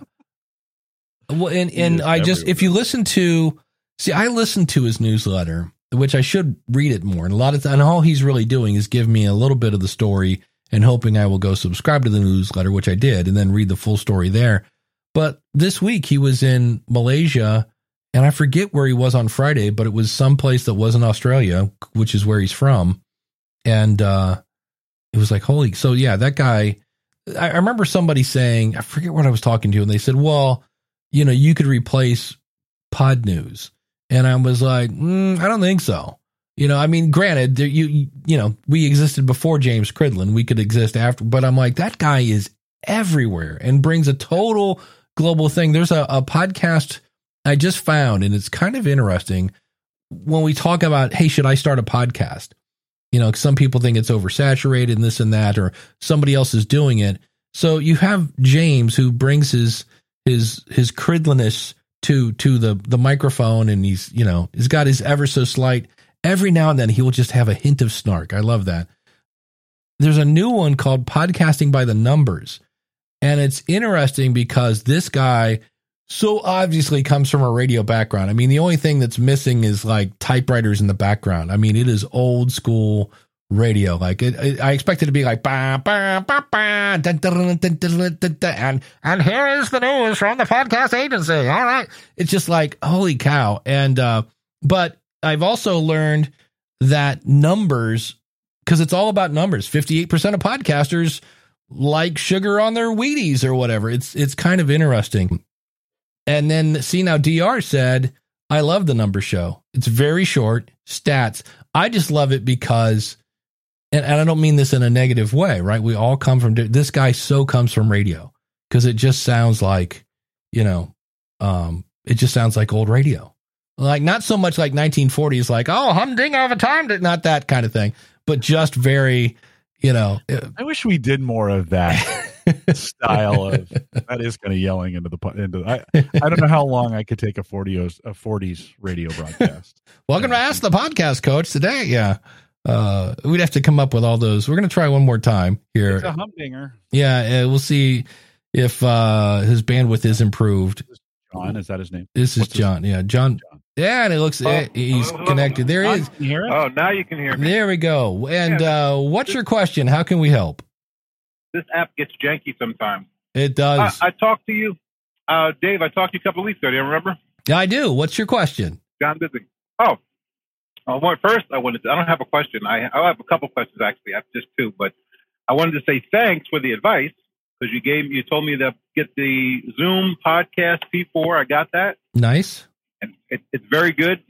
S1: well and and I just if you listen to see I listen to his newsletter, which I should read it more. And a lot of and all he's really doing is give me a little bit of the story and hoping I will go subscribe to the newsletter, which I did, and then read the full story there. But this week he was in Malaysia, and I forget where he was on Friday, but it was someplace that wasn't Australia, which is where he's from. And uh, it was like, holy. So, yeah, that guy, I, I remember somebody saying, I forget what I was talking to, and they said, well, you know, you could replace Podnews. And I was like, mm, I don't think so. You know, I mean, granted, you you know, we existed before James Cridland. We could exist after, but I'm like, that guy is everywhere and brings a total global thing. There's a, a podcast I just found, and it's kind of interesting when we talk about, hey, should I start a podcast? You know, some people think it's oversaturated and this and that, or somebody else is doing it. So you have James who brings his his his cridliness to to the the microphone, and he's you know he's got his ever so slight every now and then he will just have a hint of snark. I love that. There's a new one called Podcasting by the Numbers. And it's interesting because this guy so obviously comes from a radio background. I mean, the only thing that's missing is like typewriters in the background. I mean, it is old school radio. Like it, it, I expect it to be like and and here is the news from the podcast agency. All right, it's just like holy cow. And uh, but I've also learned that numbers, because it's all about numbers. 58% of podcasters like sugar on their Wheaties or whatever. It's it's kind of interesting. And then see now DR said, I love the number show. It's very short, stats. I just love it because and, and I don't mean this in a negative way, right? We all come from this guy so comes from radio because it just sounds like, you know, um, it just sounds like old radio. Like not so much like 1940s, like oh humding all the time, not that kind of thing, but just very, you know.
S3: Uh, I wish we did more of that style of that is kind of yelling into the into. I I don't know how long I could take a 40s a 40s radio broadcast.
S1: Welcome to Ask the Podcast Coach today. Yeah. Uh, we'd have to come up with all those. We're going to try one more time here.
S3: It's a humdinger.
S1: Yeah, uh, we'll see if uh his bandwidth is improved.
S3: John, is that his name?
S1: This is John. Yeah, John. John. Yeah, and it looks oh, he's hello, connected. There he is.
S5: Oh, now you can hear me.
S1: There we go. And uh, what's your question? How can we help?
S5: This app gets janky sometimes.
S1: It does.
S5: I, I talked to you, uh, Dave. I talked to you a couple weeks ago. Do you remember?
S1: Yeah, I do. What's your question?
S5: John Busy. Oh, well, first I wanted. To, I don't have a question. I, I have a couple questions actually. I have just two, but I wanted to say thanks for the advice because you gave you told me to get the Zoom PodTrak P4. I got that.
S1: Nice
S5: and it, it's very good.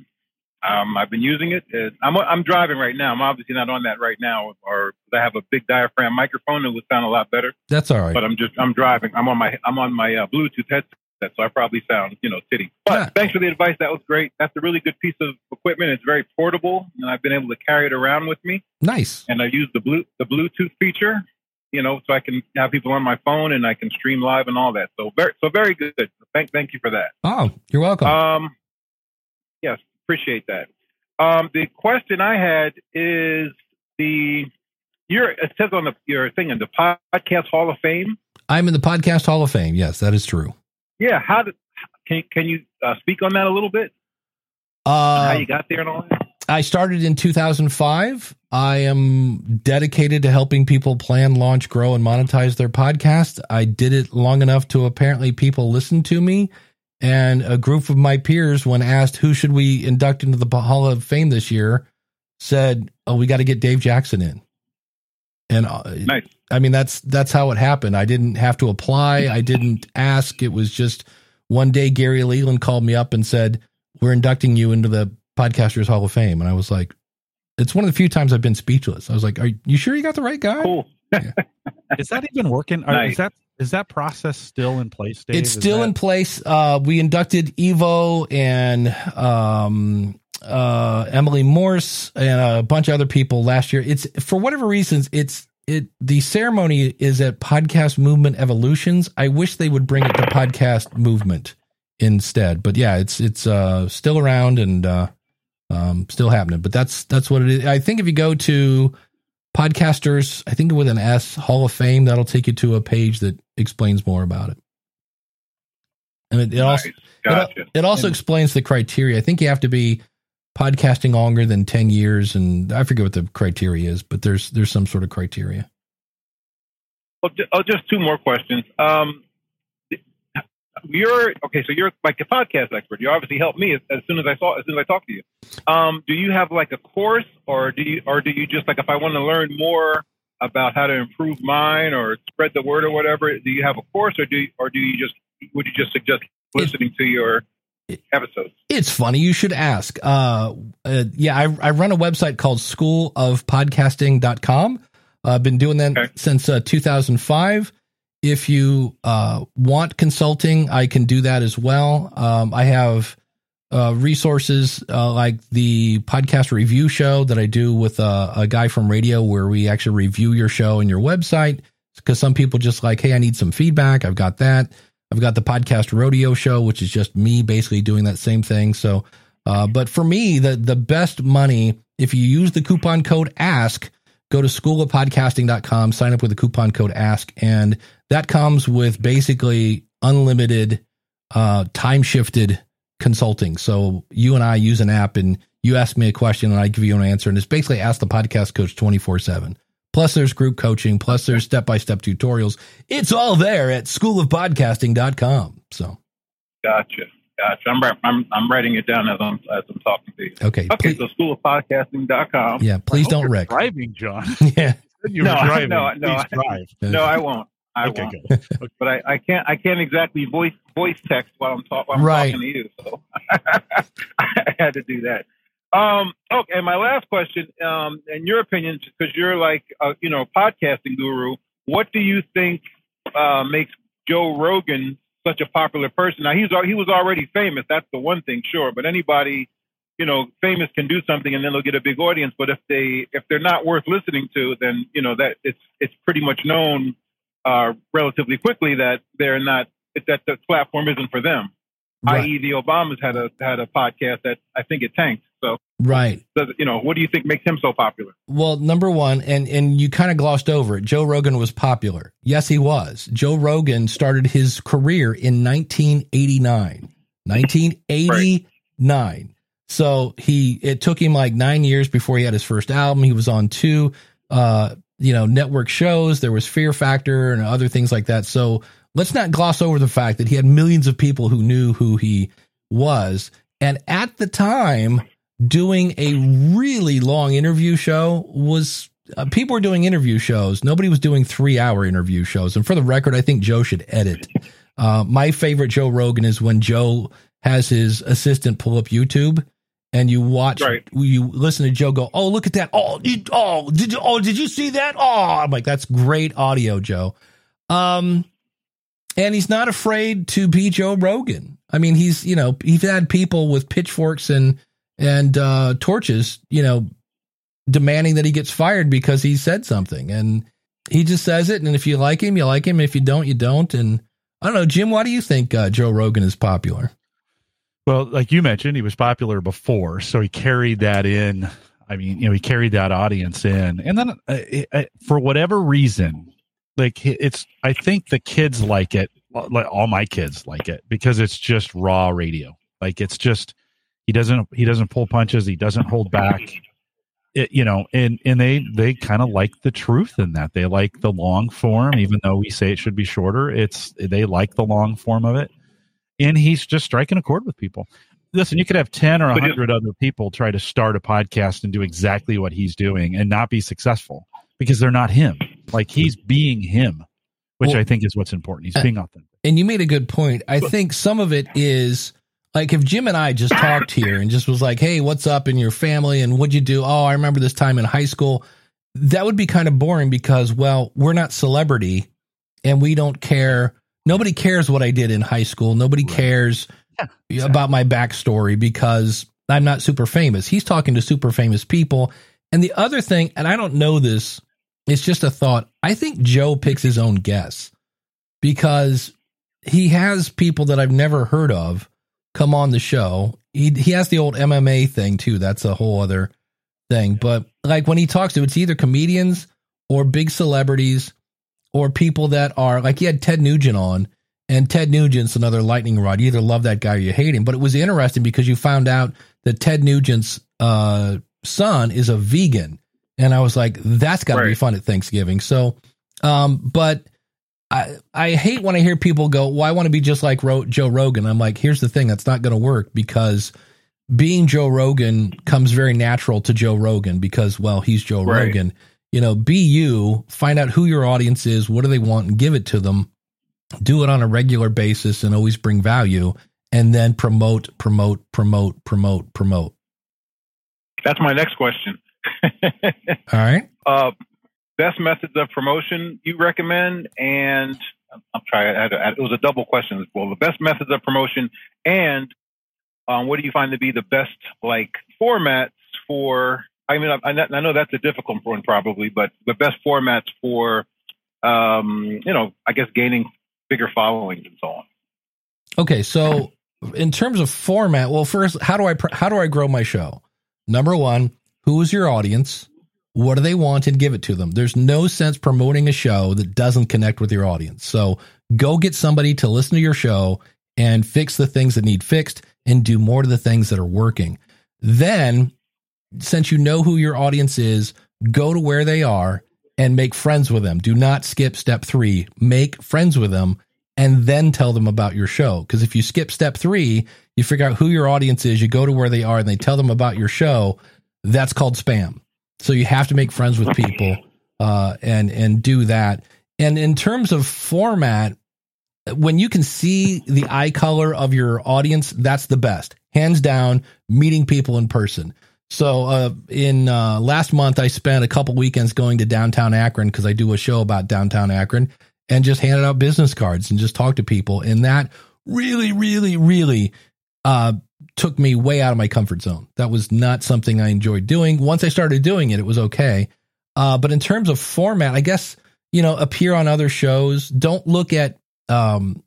S5: Um, I've been using it. it I'm I'm driving right now. I'm obviously not on that right now, or I have a big diaphragm microphone. It would sound a lot better.
S1: That's all right.
S5: But I'm just I'm driving. I'm on my I'm on my uh, Bluetooth headset, so I probably sound you know titty. But
S1: Yeah.
S5: thanks for the advice. That was great. That's a really good piece of equipment. It's very portable, and I've been able to carry it around with me.
S1: nice.
S5: And I use the blue the Bluetooth feature, you know, so I can have people on my phone and I can stream live and all that. So very so very good. Thank thank you for that.
S1: Oh, you're welcome.
S5: Um, yes, appreciate that. Um, the question I had is the your it says on the your thing in the podcast Hall of Fame.
S1: I'm in the podcast Hall of Fame. Yes, that is true.
S5: Yeah, how did can can you uh, speak on that a little bit? how
S1: Uh,
S5: you got there and all that?
S1: I started in 2005. I am dedicated to helping people plan, launch, grow, and monetize their podcast. I did it long enough to apparently people listen to me. And a group of my peers, when asked who should we induct into the Hall of Fame this year, said, "Oh, we got to get Dave Jackson in." And uh,
S5: Nice.
S1: I mean, that's that's how it happened. I didn't have to apply. I didn't ask. It was just one day Gary Leland called me up and said, "We're inducting you into the Podcasters Hall of Fame." And I was like, "It's one of the few times I've been speechless." I was like, "Are you sure you got the right guy?"
S5: Cool.
S3: Is that even working? Or
S5: Nice.
S3: Is that is that process still in place, Dave?
S1: It's still
S3: that-
S1: in place. Uh, we inducted Evo and um, uh, Emily Morse and a bunch of other people last year. It's for whatever reasons. It's it. The ceremony is at Podcast Movement Evolutions. I wish they would bring it to Podcast Movement instead. But yeah, it's it's uh, still around and uh, um, still happening. But that's that's what it is. I think if you go to podcasters, I think with an S Hall of Fame, that'll take you to a page that explains more about it. And it, it also.
S5: Gotcha.
S1: it also explains the criteria. I think you have to be podcasting longer than ten years, and I forget what the criteria is, but there's there's some sort of criteria.
S5: Well, oh, just two more questions. Um, you're okay. So you're like a podcast expert. You obviously helped me as, as soon as I saw as soon as I talked to you. Um, do you have like a course, or do you, or do you just like if I want to learn more about how to improve mine or spread the word or whatever? Do you have a course, or do you, or do you just would you just suggest listening to your episodes?
S1: It's funny. You should ask. Uh, uh, yeah, I, I run a website called schoolofpodcasting.com. I've been doing that
S5: Okay.
S1: since uh, 2005. If you uh, want consulting, I can do that as well. Um, I have uh, resources uh, like the podcast review show that I do with uh, a guy from radio where we actually review your show and your website. Because some people just like, hey, I need some feedback. I've got that. I've got the podcast rodeo show, which is just me basically doing that same thing. So, uh, but for me, the the best money if you use the coupon code ASK, go to schoolofpodcasting.com, sign up with the coupon code ASK, and that comes with basically unlimited uh, time shifted consulting. So you and I use an app, and you ask me a question, and I give you an answer, and it's basically ask the podcast coach twenty four seven. Plus, there's group coaching. Plus, there's step by step tutorials. It's all there at schoolofpodcasting.com. So,
S5: Gotcha, gotcha. I'm I'm I'm writing it down as I'm as I'm talking to you.
S1: okay.
S5: Okay,
S1: please-
S5: so schoolofpodcasting.com.
S1: yeah, please
S3: I
S1: don't
S3: you're
S1: wreck.
S3: Driving, John.
S1: Yeah.
S3: you
S5: No,
S3: were driving.
S5: no, no,
S3: Please
S5: I-
S3: drive.
S5: No, I won't. I
S3: okay,
S5: won't.
S3: good.
S5: But I, I can't I can't exactly voice voice text while I'm, talk, while I'm
S1: Right.
S5: talking to you. So I had to do that. Um, okay, my last question, um, in your opinion, because you're like a, you know podcasting guru, what do you think uh, makes Joe Rogan such a popular person? Now he's he was already famous. That's the one thing, sure. But anybody you know famous can do something and then they'll get a big audience. But if they if they're not worth listening to, then you know that it's it's pretty much known uh, relatively quickly that they're not that the platform isn't for them.
S1: Right.
S5: I.e., the Obamas had a had a podcast that I think it tanked. So,
S1: Right.
S5: does, you know, what do you think makes him so popular?
S1: Well, number one, and and you kind of glossed over it. Joe Rogan was popular. Yes, he was. Joe Rogan started his career in 1989. 1989. So he it took him like nine years before he had his first album. He was on two, uh, you know, network shows. There was Fear Factor and other things like that. So let's not gloss over the fact that he had millions of people who knew who he was. And at the time, doing a really long interview show was uh, people were doing interview shows. Nobody was doing three hour interview shows. And for the record, I think Joe should edit. Uh, my favorite Joe Rogan is when Joe has his assistant pull up YouTube and you watch,
S5: Right.
S1: you listen to Joe go, "Oh, look at that! Oh, you, oh, did you? Oh, did you see that? Oh, I'm like, that's great audio, Joe." Um, and he's not afraid to be Joe Rogan. I mean, he's you know he's had people with pitchforks and and uh, torches, you know, demanding that he gets fired because he said something, and he just says it. And if you like him, you like him. If you don't, you don't. And I don't know, Jim. Why do you think uh, Joe Rogan is popular?
S3: Well, like you mentioned, he was popular before, so he carried that in. I mean, you know, he carried that audience in, and then uh, uh, for whatever reason, like it's. I think the kids like it. All my kids like it because it's just raw radio. Like it's just he doesn't he doesn't pull punches. He doesn't hold back. It, you know, and and they they kind of like the truth in that. They like the long form, even though we say it should be shorter. It's they like the long form of it and he's just striking a chord with people. Listen, you could have 10 or
S5: But
S3: 100 other people try to start a podcast and do exactly what he's doing and not be successful because they're not him. Like he's being him, which
S1: Well-
S3: I think is what's important. He's being authentic.
S1: And you made a good point. I think some of it is like if Jim and I just talked here and just was like, "Hey, what's up in your family and what'd you do?" Oh, I remember this time in high school. That would be kind of boring because, well, we're not celebrity and we don't care. Nobody cares what I did in high school. Nobody
S3: Right.
S1: cares about my backstory because I'm not super famous. He's talking to super famous people. And the other thing, and I don't know this, it's just a thought. I think Joe picks his own guests because he has people that I've never heard of come on the show. He he has the old MMA thing too. That's a whole other thing. But like when he talks to, it's either comedians or big celebrities or people that are like he had Ted Nugent on, and Ted Nugent's another lightning rod. You either love that guy or you hate him. But it was interesting because you found out that Ted Nugent's uh, son is a vegan, and I was like, that's got to be fun at Thanksgiving. So, um, but I I hate when I hear people go, "Well, I want to be just like Ro- Joe Rogan." I'm like, here's the thing, that's not going to work because being Joe Rogan comes very natural to Joe Rogan because, well, he's Joe
S5: Right.
S1: Rogan. You know, be you, find out who your audience is, what do they want, and give it to them. Do it on a regular basis and always bring value, and then promote, promote, promote, promote, promote.
S5: That's my next question.
S1: All right.
S5: uh, best methods of promotion you recommend, and I'm trying. It was a double question. Well, the best methods of promotion, and um, what do you find to be the best like formats for? I mean, I, I know that's a difficult one probably, but the best formats for, um, you know, I guess gaining bigger followings and so on.
S1: Okay, so in terms of format, well, first, how do I how do I grow my show? Number one, who is your audience? What do they want, and give it to them. There's no sense promoting a show that doesn't connect with your audience. So go get somebody to listen to your show and fix the things that need fixed, and do more to the things that are working. Then, since you know who your audience is, go to where they are and make friends with them. Do not skip step three. Make friends with them and then tell them about your show. Because if you skip step three, you figure out who your audience is, you go to where they are, and they tell them about your show. That's called spam. So you have to make friends with people uh, and and do that. And in terms of format, when you can see the eye color of your audience, that's the best, hands down. Meeting people in person. So uh, in uh, last month, I spent a couple weekends going to downtown Akron because I do a show about downtown Akron and just handed out business cards and just talked to people. And that really, really, really uh, took me way out of my comfort zone. That was not something I enjoyed doing. Once I started doing it, it was okay. Uh, but in terms of format, I guess, you know, appear on other shows. Don't look at um,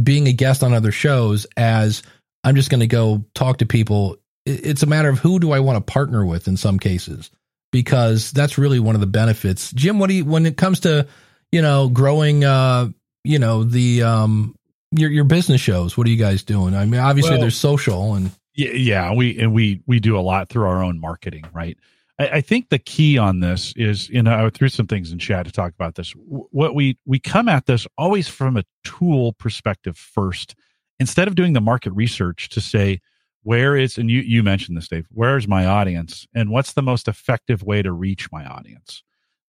S1: being a guest on other shows as I'm just going to go talk to people. It's a matter of who do I want to partner with in some cases, because that's really one of the benefits. Jim, what do you, when it comes to, you know, growing, uh, you know, the, um, your, your business shows, what are you guys doing? I mean, obviously
S3: Well-
S1: there's social and,
S3: Yeah, yeah, we and we we do a lot through our own marketing, right? I, I think the key on this is, you know, I threw some things in chat to talk about this. What we we come at this always from a tool perspective first, instead of doing the market research to say where is and you you mentioned this, Dave. Where is my audience, and what's the most effective way to reach my audience?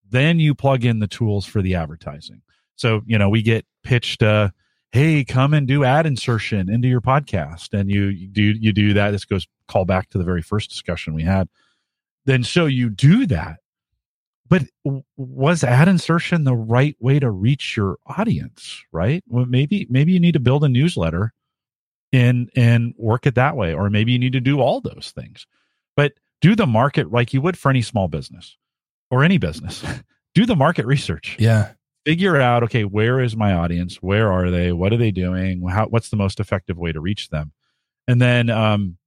S3: Then you plug in the tools for the advertising. So you know, we get pitched. Uh, hey, come and do ad insertion into your podcast. And you, you do, you do that. This goes call back to the very first discussion we had. Then so you do that. But was ad insertion the right way to reach your audience? Right? Well, maybe, maybe you need to build a newsletter and, and work it that way. Or maybe you need to do all those things, but do the market like you would for any small business or any business. do the market research.
S1: Yeah
S3: figure out okay where is my audience? Where are they? What are they doing? How what's the most effective way to reach them? And then um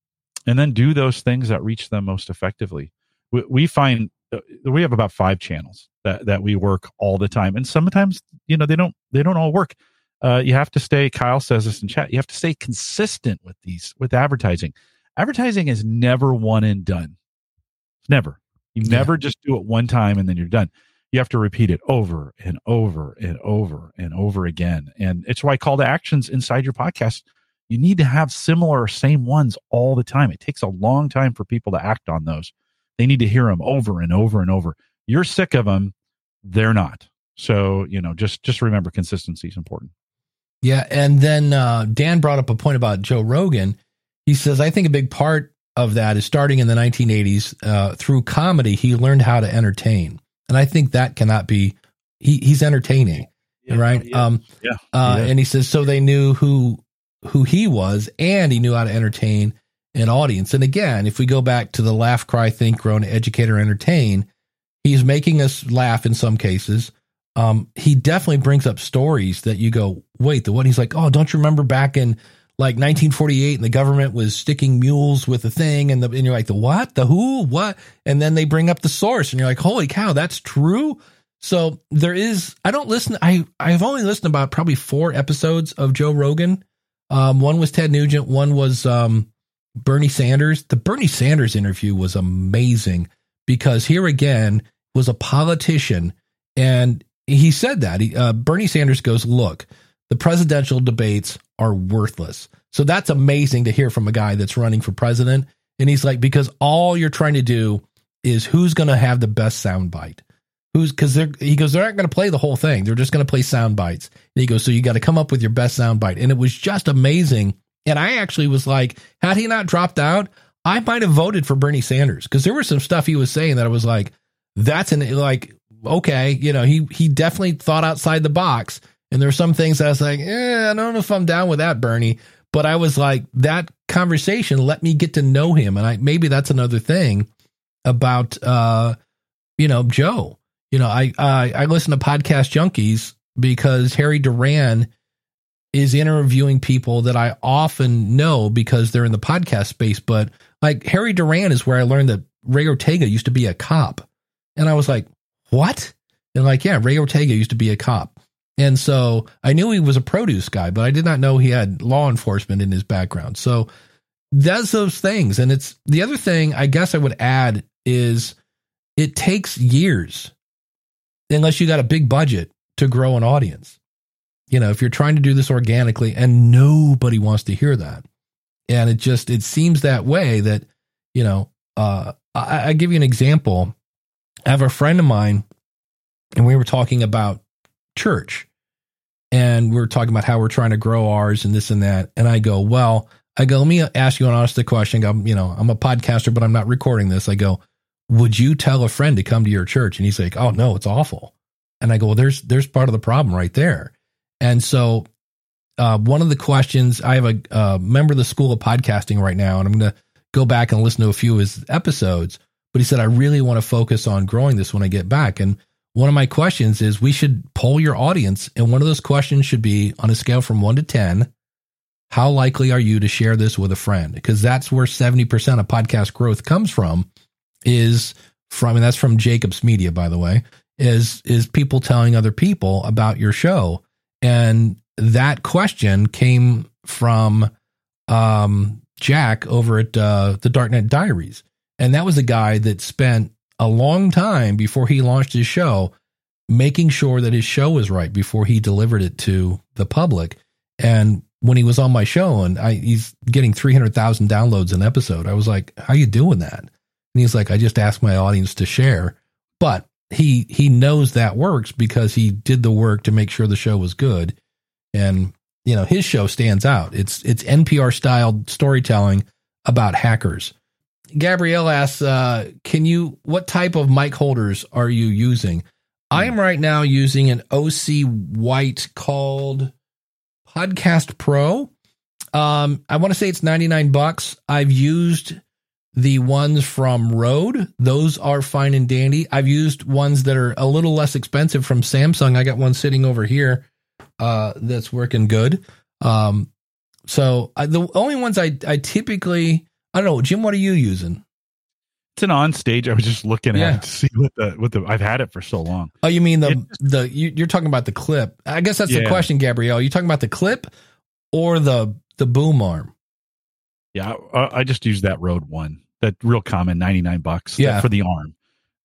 S3: and then do those things that reach them most effectively. We, we find uh, we have about five channels that that we work all the time. And sometimes you know they don't they don't all work. Uh, you have to stay kyle says this in chat you have to stay consistent with these with advertising. Advertising is never one and done. Never. You yeah. never just do it one time and then you're done you have to repeat it over and over and over and over again. And it's why call to actions inside your podcast, you need to have similar same ones all the time. It takes a long time for people to act on those. They need to hear them over and over and over. You're sick of them. They're not. So, you know, just, just remember consistency is important.
S1: Yeah. And then uh, Dan brought up a point about Joe Rogan. He says, I think a big part of that is starting in the 1980s uh, through comedy, he learned how to entertain and I think that cannot be. He, he's entertaining, yeah, right?
S3: Yeah,
S1: um,
S3: yeah,
S1: uh,
S3: yeah.
S1: And he says so they knew who who he was, and he knew how to entertain an audience. And again, if we go back to the laugh, cry, think, grow, educate, or entertain, he's making us laugh in some cases. Um, he definitely brings up stories that you go, wait, the one he's like, oh, don't you remember back in like 1948 and the government was sticking mules with the thing and the and you're like the what? The who? What? And then they bring up the source and you're like holy cow that's true? So there is i don't listen i i've only listened about probably four episodes of joe rogan. Um, one was ted nugent one was um, bernie sanders. The bernie sanders interview was amazing because here again was a politician and he said that he, uh, bernie sanders goes look the presidential debates are worthless. So that's amazing to hear from a guy that's running for president. And he's like, because all you're trying to do is who's going to have the best soundbite. Who's because they're he goes, they're not going to play the whole thing. They're just going to play sound bites. And he goes, so you got to come up with your best soundbite. And it was just amazing. And I actually was like, had he not dropped out, I might have voted for Bernie Sanders because there was some stuff he was saying that I was like, that's an like, okay, you know, he he definitely thought outside the box and there were some things I was like, eh, I don't know if I'm down with that, Bernie. But I was like, that conversation let me get to know him. And I maybe that's another thing about uh, you know, Joe. You know, I I, I listen to podcast junkies because Harry Duran is interviewing people that I often know because they're in the podcast space. But like Harry Duran is where I learned that Ray Ortega used to be a cop. And I was like, what? And like, yeah, Ray Ortega used to be a cop. And so I knew he was a produce guy, but I did not know he had law enforcement in his background. So does those things. And it's the other thing I guess I would add is it takes years unless you got a big budget to grow an audience. You know, if you're trying to do this organically and nobody wants to hear that. And it just it seems that way that, you know, uh I, I give you an example. I have a friend of mine and we were talking about church. And we are talking about how we're trying to grow ours and this and that. And I go, well, I go, let me ask you an honest question. I'm, you know, I'm a podcaster, but I'm not recording this. I go, would you tell a friend to come to your church? And he's like, oh no, it's awful. And I go, well, there's, there's part of the problem right there. And so, uh, one of the questions I have a member of the school of podcasting right now, and I'm going to go back and listen to a few of his episodes, but he said, I really want to focus on growing this when I get back. And one of my questions is we should poll your audience. And one of those questions should be on a scale from one to 10, how likely are you to share this with a friend? Because that's where 70% of podcast growth comes from is from, and that's from Jacobs Media, by the way, is, is people telling other people about your show. And that question came from, um, Jack over at, uh, the Darknet Diaries. And that was a guy that spent a long time before he launched his show, making sure that his show was right before he delivered it to the public. And when he was on my show and I, he's getting 300,000 downloads an episode, I was like, how you doing that? And he's like, I just asked my audience to share, but he, he knows that works because he did the work to make sure the show was good. And you know, his show stands out. It's it's NPR styled storytelling about hackers. Gabrielle asks, uh, "Can you? What type of mic holders are you using?" I am right now using an OC White called Podcast Pro. Um, I want to say it's ninety nine bucks. I've used the ones from Rode; those are fine and dandy. I've used ones that are a little less expensive from Samson. I got one sitting over here uh, that's working good. Um, so I, the only ones I I typically I don't know, Jim. What are you using?
S3: It's an on stage. I was just looking
S1: Yeah.
S3: at it to see what the what the I've had it for so long.
S1: Oh, you mean the
S3: It-
S1: the you, you're talking about the clip? I guess that's the question, Gabrielle. You talking about the clip or the the boom arm?
S3: Yeah, I, I just used that Rode one, that real common, ninety nine bucks.
S1: Yeah.
S3: for the arm.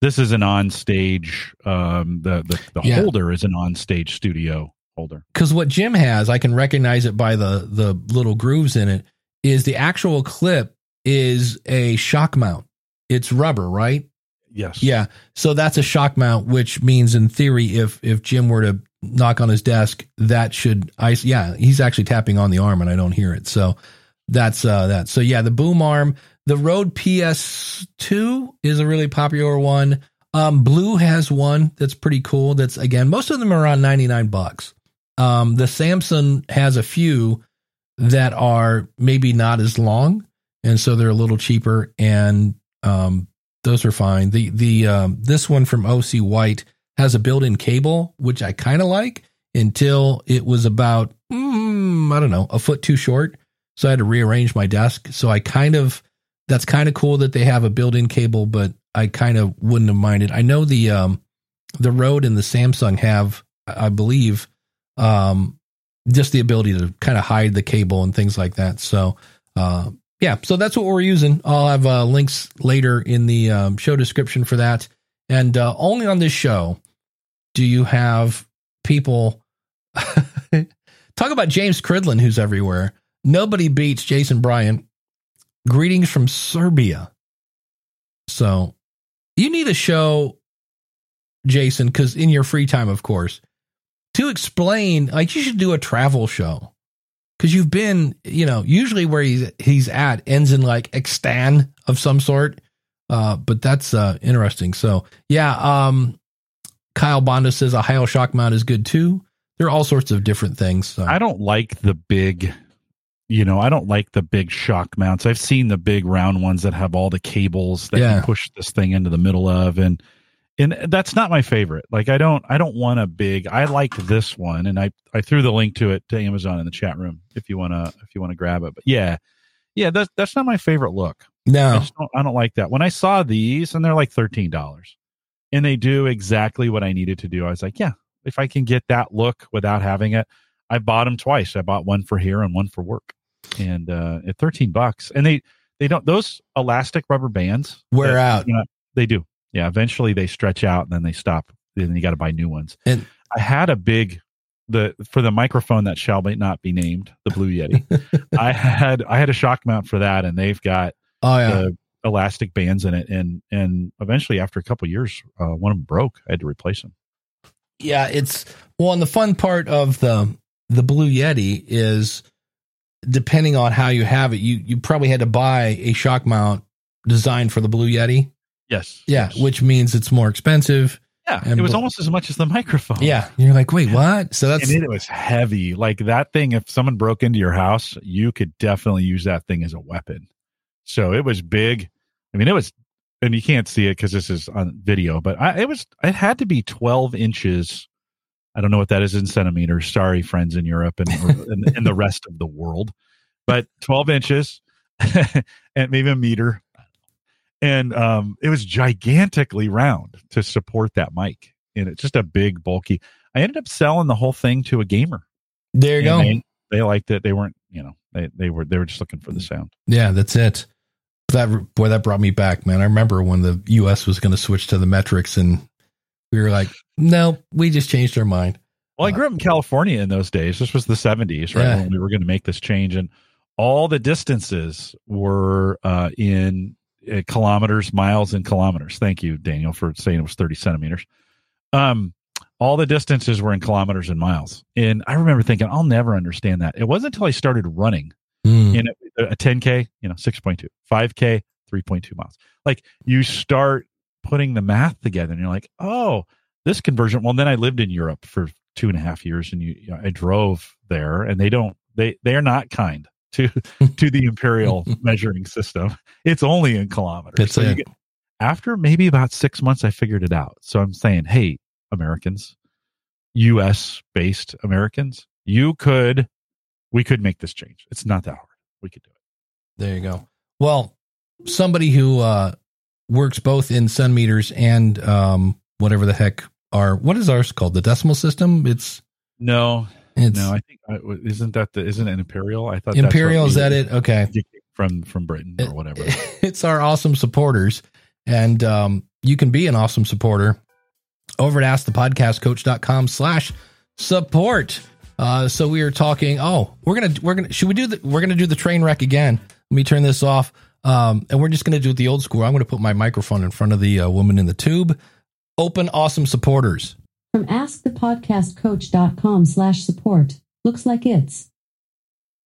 S3: This is an on stage. Um, the the, the
S1: Yeah.
S3: holder is an on stage studio holder.
S1: Because what Jim has, I can recognize it by the the little grooves in it. Is the actual clip is a shock mount? It's rubber, right?
S3: Yes.
S1: Yeah. So that's a shock mount, which means in theory, if if Jim were to knock on his desk, that should I yeah, he's actually tapping on the arm and I don't hear it. So that's uh that. So yeah, the boom arm, the Rode PS2 is a really popular one. Um Blue has one that's pretty cool. That's again, most of them are around 99 bucks. Um the Samson has a few that are maybe not as long and so they're a little cheaper and um those are fine. The the um, this one from OC White has a built-in cable, which I kind of like until it was about mm, I don't know a foot too short, so I had to rearrange my desk. So I kind of that's kind of cool that they have a built-in cable, but I kind of wouldn't have minded. I know the um the Rode and the Samson have, I believe, um just the ability to kind of hide the cable and things like that. So uh, yeah, so that's what we're using. I'll have uh, links later in the um, show description for that. And uh, only on this show do you have people talk about James Cridland, who's everywhere. Nobody beats Jason Bryant. Greetings from Serbia. So you need a show, Jason, because in your free time, of course, to explain, like you should do a travel show because you've been, you know, usually where he's he's at ends in like extan of some sort. Uh, but that's uh interesting. So yeah, um, Kyle Bonda says a Heil shock mount is good too. There are all sorts of different things. So.
S3: I don't like the big, you know, I don't like the big shock mounts. I've seen the big round ones that have all the cables that
S1: Yeah.
S3: you push this thing into the middle of, and and that's not my favorite. Like I don't, I don't want a big. I like this one, and I I threw the link to it to Amazon in the chat room if you wanna if you wanna grab it. But yeah, yeah, that's that's not my favorite look. I
S1: no,
S3: just don't, I don't like that. When I saw these, and they're like thirteen dollars, and they do exactly what I needed to do. I was like, yeah, if I can get that look without having it, I bought them twice. I bought one for here and one for work, and uh, at thirteen bucks. And they they don't those elastic rubber bands
S1: wear out.
S3: You know, they do. Yeah, eventually they stretch out and then they stop. Then you got to buy new ones.
S1: And-
S3: I had a big the for the microphone that shall not be named, the Blue Yeti. I had I had a shock mount for that, and they've got
S1: Oh yeah,
S3: the elastic bands in it, and and eventually after a couple of years, uh, one of them broke. I had to replace them.
S1: yeah. It's well, and the fun part of the the Blue Yeti is depending on how you have it, you you probably had to buy a shock mount designed for the Blue Yeti.
S3: Yes,
S1: Yeah,
S3: yes.
S1: which means it's more expensive.
S3: yeah,
S1: and
S3: it was
S1: bl-
S3: almost as much as the microphone.
S1: Yeah, you're like, wait, what? So that's
S3: and it was heavy. Like that thing, if someone broke into your house, you could definitely use that thing as a weapon. So it was big. I mean, it was, and you can't see it because this is on video, but I, it was, it had to be 12 inches. I don't know what that is in centimeters. Sorry, friends in Europe and, and, and the rest of the world, but 12 inches and maybe a meter. And um, it was gigantically round to support that mic. And it's just a big, bulky. I ended up selling the whole thing to a gamer.
S1: there you go.
S3: They, they liked it. They weren't, you know, they, they were they were just looking for the sound.
S1: Yeah, that's it. That boy, that brought me back, man. I remember when the U.S. was going to switch to the metrics, and we were like, "No, we just changed our mind."
S3: Well, I grew up in California in those days. This was the 70s, right?
S1: Yeah.
S3: When we were going to make this change. And all the distances were uh, in uh, kilometers, miles, and kilometers. Thank you, Daniel, for saying it was 30 centimeters. Um, all the distances were in kilometers and miles. And I remember thinking, I'll never understand that. It wasn't until I started running
S1: Mm.
S3: in a, a 10K, you know, 6.2, 5K, 3.2 miles. Like you start putting the math together and you're like, oh, this conversion. Well, then I lived in Europe for two and a half years and you, you know, I drove there and they don't, they, they are not kind to, to the imperial measuring system. It's only in kilometers. So get- after maybe about six months, I figured it out. So I'm saying, hey, Americans, US based Americans, you could, we could make this change. It's not that hard. We could do it.
S1: There you go. Well, somebody who uh, works both in centimeters and um, whatever the heck are what is ours called? The decimal system. It's
S3: No,
S1: it's
S3: no, I think uh, isn't that the isn't it imperial? I thought
S1: imperial. is that it? Okay.
S3: from from Britain or whatever.
S1: it's our awesome supporters. And um, you can be an awesome supporter over at askthepodcastcoach.com slash support. Uh, so we are talking. Oh, we're gonna we're gonna should we do the we're gonna do the train wreck again? Let me turn this off. Um, and we're just gonna do it the old school. I'm gonna put my microphone in front of the uh, woman in the tube. Open awesome supporters.
S6: From askthepodcastcoach.com slash support. Looks like it's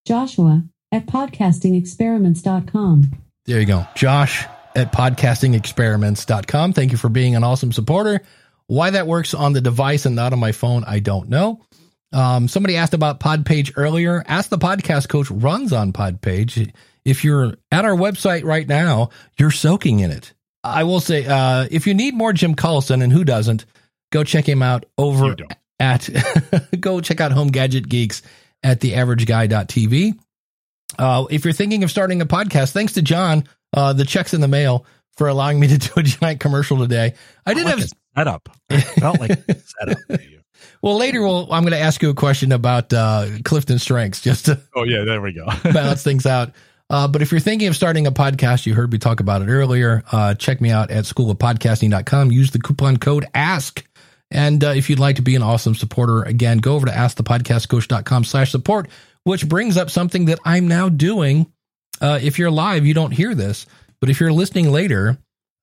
S6: Joshua at podcastingexperiments.com.
S1: There you go. Josh at podcastingexperiments.com. Thank you for being an awesome supporter. Why that works on the device and not on my phone, I don't know. Um, somebody asked about Podpage earlier. Ask the podcast coach runs on Podpage. If you're at our website right now, you're soaking in it. I will say, uh, if you need more Jim Collison, and who doesn't, go check him out over at go check out Home Gadget Geeks at theaverageguy.tv. Uh, if you're thinking of starting a podcast, thanks to John, uh, the checks in the mail for allowing me to do a giant commercial today. I did
S3: like
S1: have
S3: a setup. I felt like a setup.
S1: well later. We'll, I'm going to ask you a question about uh, CliftonStrengths just to
S3: Oh yeah, there we go.
S1: balance things out. Uh, but if you're thinking of starting a podcast, you heard me talk about it earlier. Uh, check me out at schoolofpodcasting.com. Use the coupon code ASK. And uh, if you'd like to be an awesome supporter, again, go over to askthepodcastcoach.com slash support, which brings up something that I'm now doing. Uh, if you're live, you don't hear this, but if you're listening later,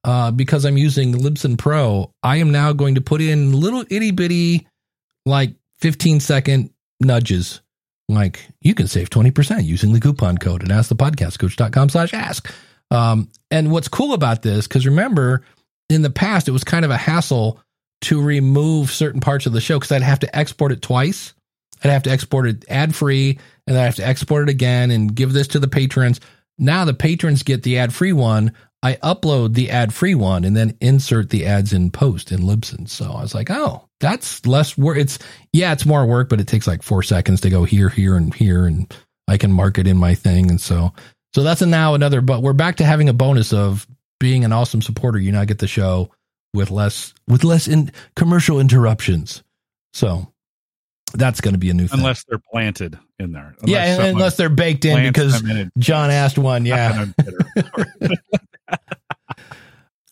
S1: uh, because I'm using Libsyn Pro, I am now going to put in little itty bitty, like 15 second nudges like you can save 20% using the coupon code at askthepodcastcoach.com slash ask. Um, and what's cool about this, because remember, in the past, it was kind of a hassle to remove certain parts of the show because I'd have to export it twice. I'd have to export it ad free and then I have to export it again and give this to the patrons. Now the patrons get the ad free one. I upload the ad free one and then insert the ads in post in Libsyn. So I was like, oh, that's less work. It's, yeah, it's more work, but it takes like four seconds to go here, here, and here. And I can mark it in my thing. And so, so that's a now another, but we're back to having a bonus of being an awesome supporter. You now get the show with less, with less in commercial interruptions. So that's going to be a new thing.
S3: unless they're planted in there.
S1: yeah, and unless they're baked in because
S3: in
S1: John asked one. Yeah.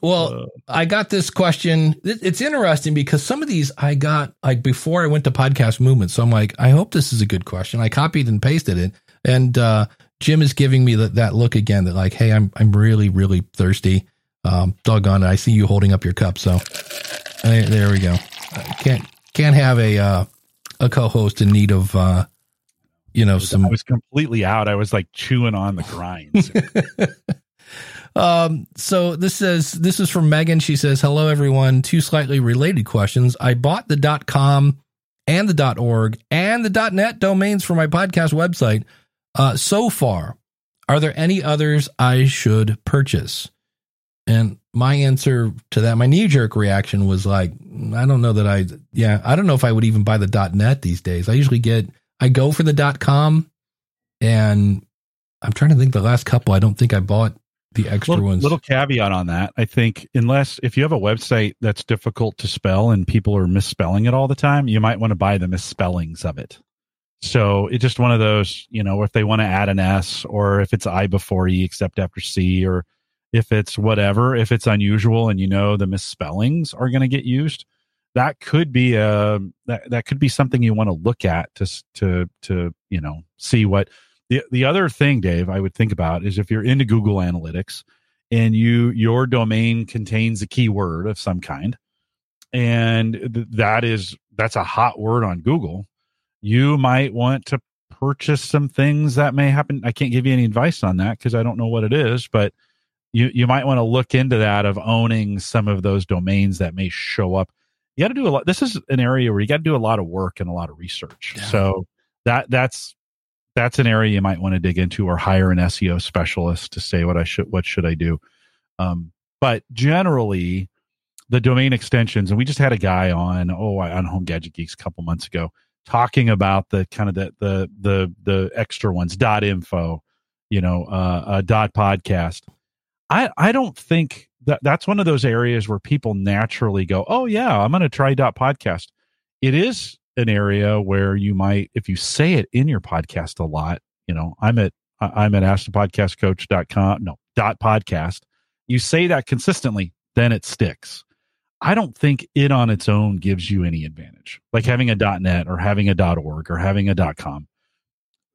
S1: Well,
S3: Uh,
S1: I got this question. It's interesting because some of these I got like before I went to podcast movement. So I'm like, I hope this is a good question. I copied and pasted it, and uh, Jim is giving me that, that look again. That like, hey, I'm I'm really really thirsty. Um, doggone it! I see you holding up your cup. So uh, there we go. I can't can't have a uh, a co-host in need of uh, you know some
S3: I was completely out. I was like chewing on the grinds.
S1: Um, so this says this is from Megan. She says, "Hello everyone. Two slightly related questions. I bought the .dot .com and the .dot .org and the .dot .net domains for my podcast website. Uh, so far, are there any others I should purchase?" And my answer to that, my knee jerk reaction was like, I don't know that I, yeah, I don't know if I would even buy the .net these days. I usually get, I go for the dot .com, and I'm trying to think. The last couple, I don't think I bought the extra
S3: little,
S1: ones.
S3: little caveat on that. I think unless if you have a website that's difficult to spell and people are misspelling it all the time, you might want to buy the misspellings of it. So it's just one of those, you know, if they want to add an S or if it's I before E except after C or if it's whatever, if it's unusual and you know the misspellings are going to get used, that could be a that, that could be something you want to look at to to to you know see what the the other thing, Dave, I would think about is if you're into Google Analytics and you your domain contains a keyword of some kind, and th- that is that's a hot word on Google. You might want to purchase some things that may happen. I can't give you any advice on that because I don't know what it is, but you you might want to look into that of owning some of those domains that may show up. You got to do a lot. This is an area where you got to do a lot of work and a lot of research.
S1: Yeah.
S3: So that that's that's an area you might want to dig into or hire an SEO specialist to say what I should what should I do. Um, but generally, the domain extensions, and we just had a guy on oh on Home Gadget Geeks a couple months ago talking about the kind of the the the the extra ones dot info, you know, uh, uh dot podcast. I I don't think that that's one of those areas where people naturally go, oh yeah, I'm going to try dot podcast. It is an area where you might, if you say it in your podcast a lot, you know, I'm at I'm at askthepodcastcoach.com, no, dot podcast. You say that consistently, then it sticks. I don't think it on its own gives you any advantage. Like having a dot .net or having a dot .org or having a dot .com.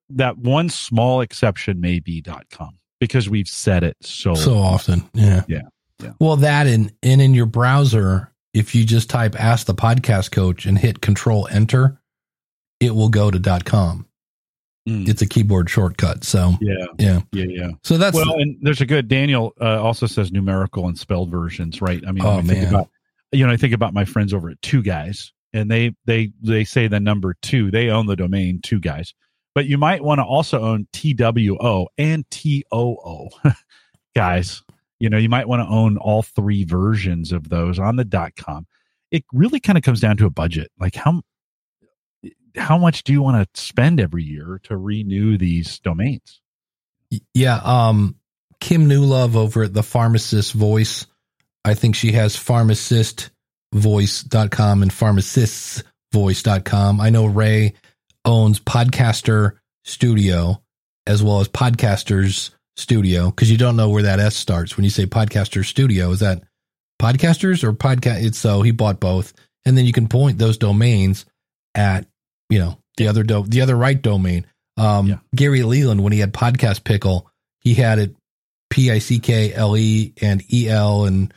S3: That one small exception may be dot .com because we've said it so
S1: so often. Yeah.
S3: Yeah. Yeah.
S1: Well, that and and in your browser, if you just type ask the podcast coach and hit control enter, it will go to .com.
S3: Mm.
S1: It's a keyboard shortcut. So
S3: yeah,
S1: yeah.
S3: yeah, yeah.
S1: So that's
S3: well, and there's a good Daniel uh, also says numerical and spelled versions, right? I mean,
S1: Oh,
S3: I think
S1: man.
S3: about you know, I think about my friends over at Two Guys, and they they they say the number two. They own the domain Two Guys, but you might want to also own TWO and TOO, guys. You know, you might want to own all three versions of those on the dot com. It really kind of comes down to a budget, like how how much do you want to spend every year to renew these domains?
S1: Yeah, um Kim Newlove over at the Pharmacist Voice. I think she has pharmacistvoice.com and pharmacistvoice.com. I know Ray owns Podcaster Studio as well as Podcasters Studio because you don't know where that S starts when you say Podcaster Studio. Is that podcasters or podcast? It's so he bought both, and then you can point those domains at you know the other do- the other right domain. Um,
S3: Yeah.
S1: Gary Leland when he had Podcast Pickle, he had it P I C K L E and E L and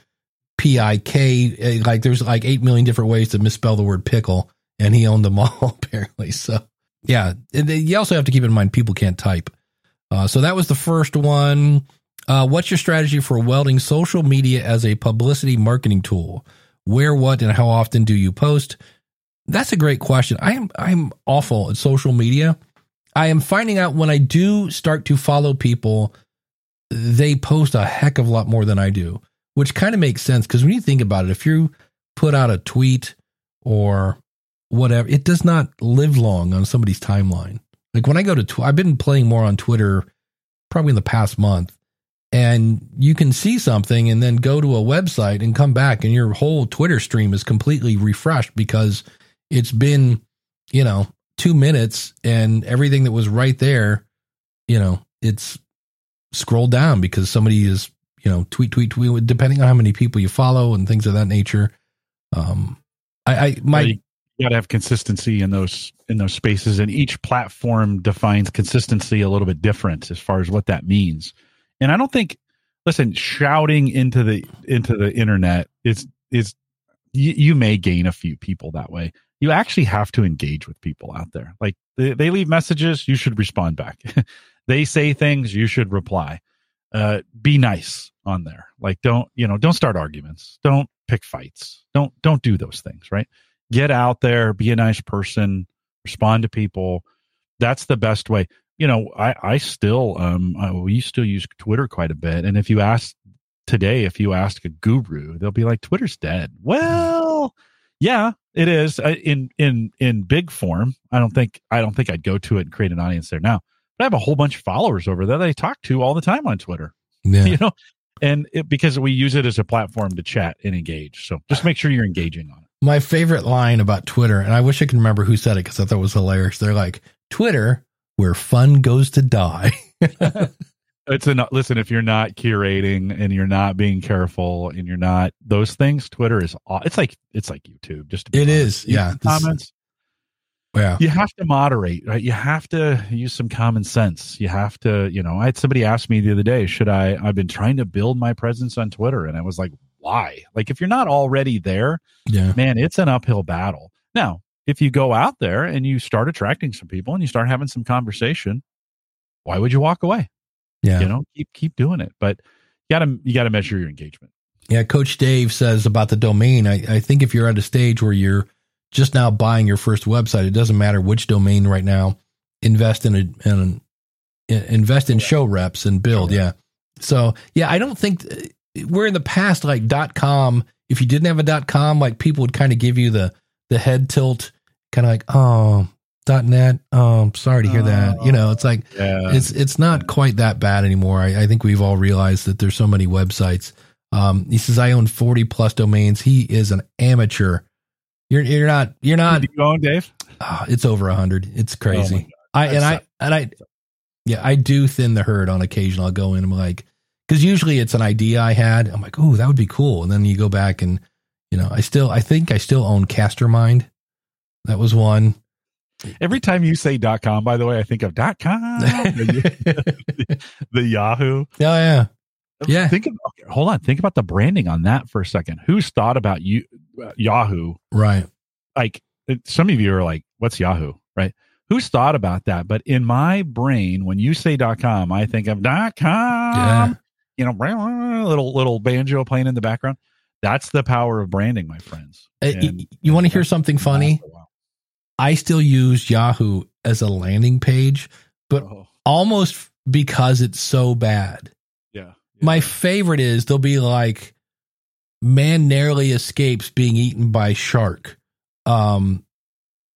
S1: P I K. Like there's like eight million different ways to misspell the word pickle, and he owned them all apparently. So yeah, you also have to keep in mind people can't type. Uh, so that was the first one. Uh, what's your strategy for welding social media as a publicity marketing tool? Where, what, and how often do you post? That's a great question. I am I'm awful at social media. I am finding out when I do start to follow people, they post a heck of a lot more than I do, which kind of makes sense because when you think about it, if you put out a tweet or whatever, it does not live long on somebody's timeline. Like when I go to, tw- I've been playing more on Twitter probably in the past month, and you can see something and then go to a website and come back, and your whole Twitter stream is completely refreshed because it's been, you know, two minutes and everything that was right there, you know, it's scrolled down because somebody is, you know, tweet, tweet, tweet, depending on how many people you follow and things of that nature. Um, I, I, my,
S3: you, got to have consistency in those in those spaces, and each platform defines consistency a little bit different as far as what that means. And I don't think, listen, shouting into the into the internet is is you, you may gain a few people that way. You actually have to engage with people out there. Like they, they leave messages, you should respond back. they say things, you should reply. Uh, be nice on there. Like don't you know? Don't start arguments. Don't pick fights. Don't don't do those things. Right get out there, be a nice person, respond to people. That's the best way. You know, I, I still, um, uh, we still use Twitter quite a bit. And if you ask today, if you ask a guru, they'll be like, Twitter's dead. Well, yeah, it is in, in, in big form. I don't think, I don't think I'd go to it and create an audience there now, but I have a whole bunch of followers over there that I talk to all the time on Twitter,
S1: yeah.
S3: you know, and it, because we use it as a platform to chat and engage. So just make sure you're engaging on it.
S1: My favorite line about Twitter, and I wish I could remember who said it because I thought it was hilarious. They're like, Twitter, where fun goes to die.
S3: it's a listen if you're not curating and you're not being careful and you're not those things twitter is it's like it's like youtube just
S1: It
S3: honest.
S1: is, yeah.
S3: Comments
S1: yeah.
S3: you have to moderate right you have to use some common sense you have to you know i had somebody ask me the other day should i i've been trying to build my presence on twitter and i was like why like if you're not already there
S1: Yeah.
S3: man it's an uphill battle now if you go out there and you start attracting some people and you start having some conversation, why would you walk away?
S1: Yeah.
S3: You know, keep keep doing it. But you gotta you gotta measure your engagement.
S1: Yeah, Coach Dave says about the domain. I, I think if you're at a stage where you're just now buying your first website, it doesn't matter which domain right now. Invest in a in, invest in show reps and build. Yeah. So yeah, I don't think we're in the past like dot com. If you didn't have a dot com, like people would kind of give you the the head tilt, kind of like oh dot net. Oh, sorry to hear that. You know, it's like
S3: Yeah.
S1: it's it's not quite that bad anymore. I, I think we've all realized that there's so many websites. Um, he says I own 40 plus domains. He is an amateur. You're you're not you're not.
S3: You own Dave?
S1: ah, it's over hundred. It's
S3: Oh
S1: crazy.
S3: God.
S1: I and I and I yeah I do thin the herd on occasion. I'll go in. I'm like because usually it's an idea I had. I'm like oh that would be cool, and then you go back and you know I still I think I still own Castermind. That was one.
S3: Every time you say dot com, by the way, I think of dot com, the, the Yahoo.
S1: Oh yeah. Yeah.
S3: Think of, okay, hold on. Think about the branding on that for a second. Who's thought about you, uh, Yahoo?
S1: Right.
S3: Like it, some of you are like, what's Yahoo? Right. Who's thought about that? But in my brain, when you say dot com, I think of dot com,
S1: Yeah.
S3: You know, little, little banjo playing in the background. That's the power of branding, my friends. And-
S1: you want to hear something funny?
S3: last a while.
S1: I still use Yahoo as a landing page, but
S3: Oh,
S1: almost because it's so bad.
S3: yeah.
S1: My favorite is they'll be like, man narrowly escapes being eaten by shark. Um,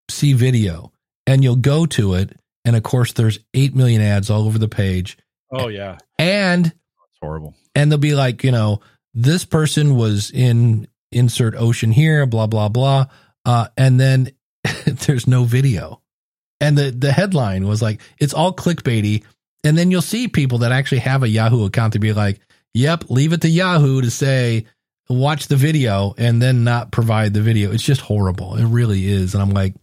S1: see video, and you'll go to it, and of course, there's eight million ads all over the page,
S3: oh yeah.
S1: and
S3: horrible.
S1: and they'll be like, you know, this person was in insert ocean here, blah blah blah, uh, and then there's no video, and the the headline was like, it's all clickbaity, and then you'll see people that actually have a Yahoo account to be like, yep, leave it to Yahoo to say watch the video and then not provide the video. It's just horrible. It really is, and I'm like,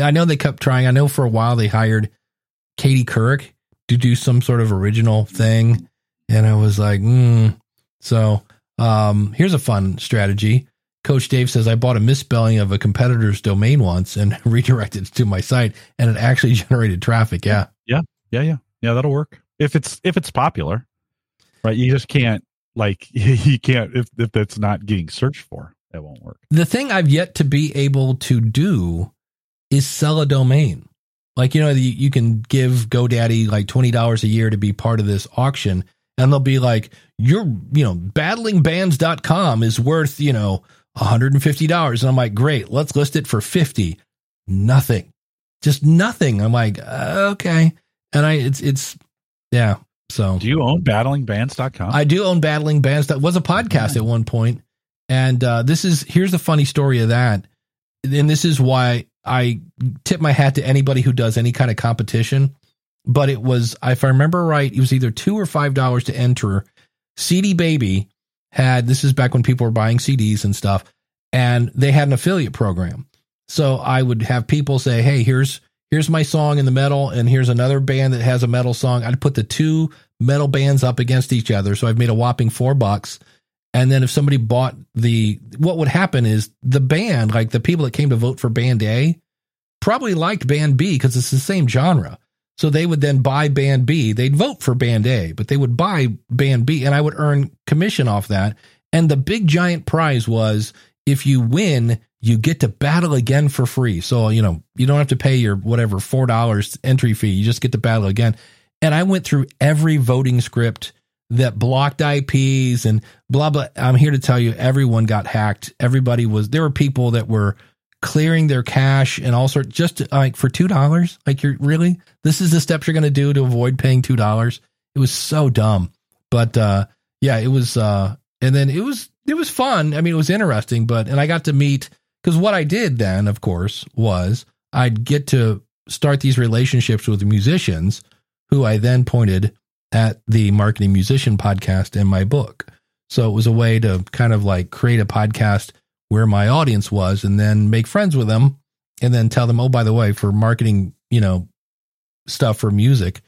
S1: I know they kept trying. I know for a while they hired Katie Couric to do some sort of original thing. And I was like, hmm. So um, here's a fun strategy. Coach Dave says I bought a misspelling of a competitor's domain once and redirected it to my site, and it actually generated traffic. Yeah,
S3: Yeah, yeah, yeah. Yeah. That'll work if it's if it's popular, right? You just can't like you can't if if that's not getting searched for, it won't work.
S1: the thing I've yet to be able to do is sell a domain. Like you know, you, you can give GoDaddy like twenty dollars a year to be part of this auction, and they'll be like, you're, you know, battlingbands.com is worth you know one hundred and fifty dollars," and I'm like, "Great, let's list it for fifty. Nothing, just nothing." I'm like, uh, "Okay," and I it's it's yeah. So
S3: Do you own battlingbands.com?
S1: I do own Battling Bands. That was a podcast at one point. And uh, this is here's the funny story of that. And this is why I tip my hat to anybody who does any kind of competition. But it was, if I remember right, it was either two or five dollars to enter. CD Baby had this is back when people were buying CDs and stuff, and they had an affiliate program. So I would have people say, "Hey, here's here's my song in the metal, and here's another band that has a metal song." I'd put the two metal bands up against each other, so I've made a whopping four bucks. And then if somebody bought the, what would happen is the band, like the people that came to vote for band A, probably liked band B because it's the same genre. So they would then buy band B. They'd vote for band A, but they would buy band B, and I would earn commission off that. And the big giant prize was if you win, you get to battle again for free. So, you know, you don't have to pay your whatever $4 entry fee. You just get to battle again. And I went through every voting script that blocked IPs and blah, blah. I'm here to tell you, everyone got hacked. Everybody was, there were people that were clearing their cache and all sorts just to, like for $2. Like, you're really, this is the steps you're going to do to avoid paying $2. It was so dumb. But, uh, yeah, it was, uh, and then it was, it was fun. I mean, it was interesting, but, and I got to meet, because what I did then, of course, was I'd get to start these relationships with musicians who I then pointed at the Marketing Musician podcast in my book. So it was a way to kind of like create a podcast where my audience was and then make friends with them and then tell them, oh, by the way, for marketing, you know, stuff for music,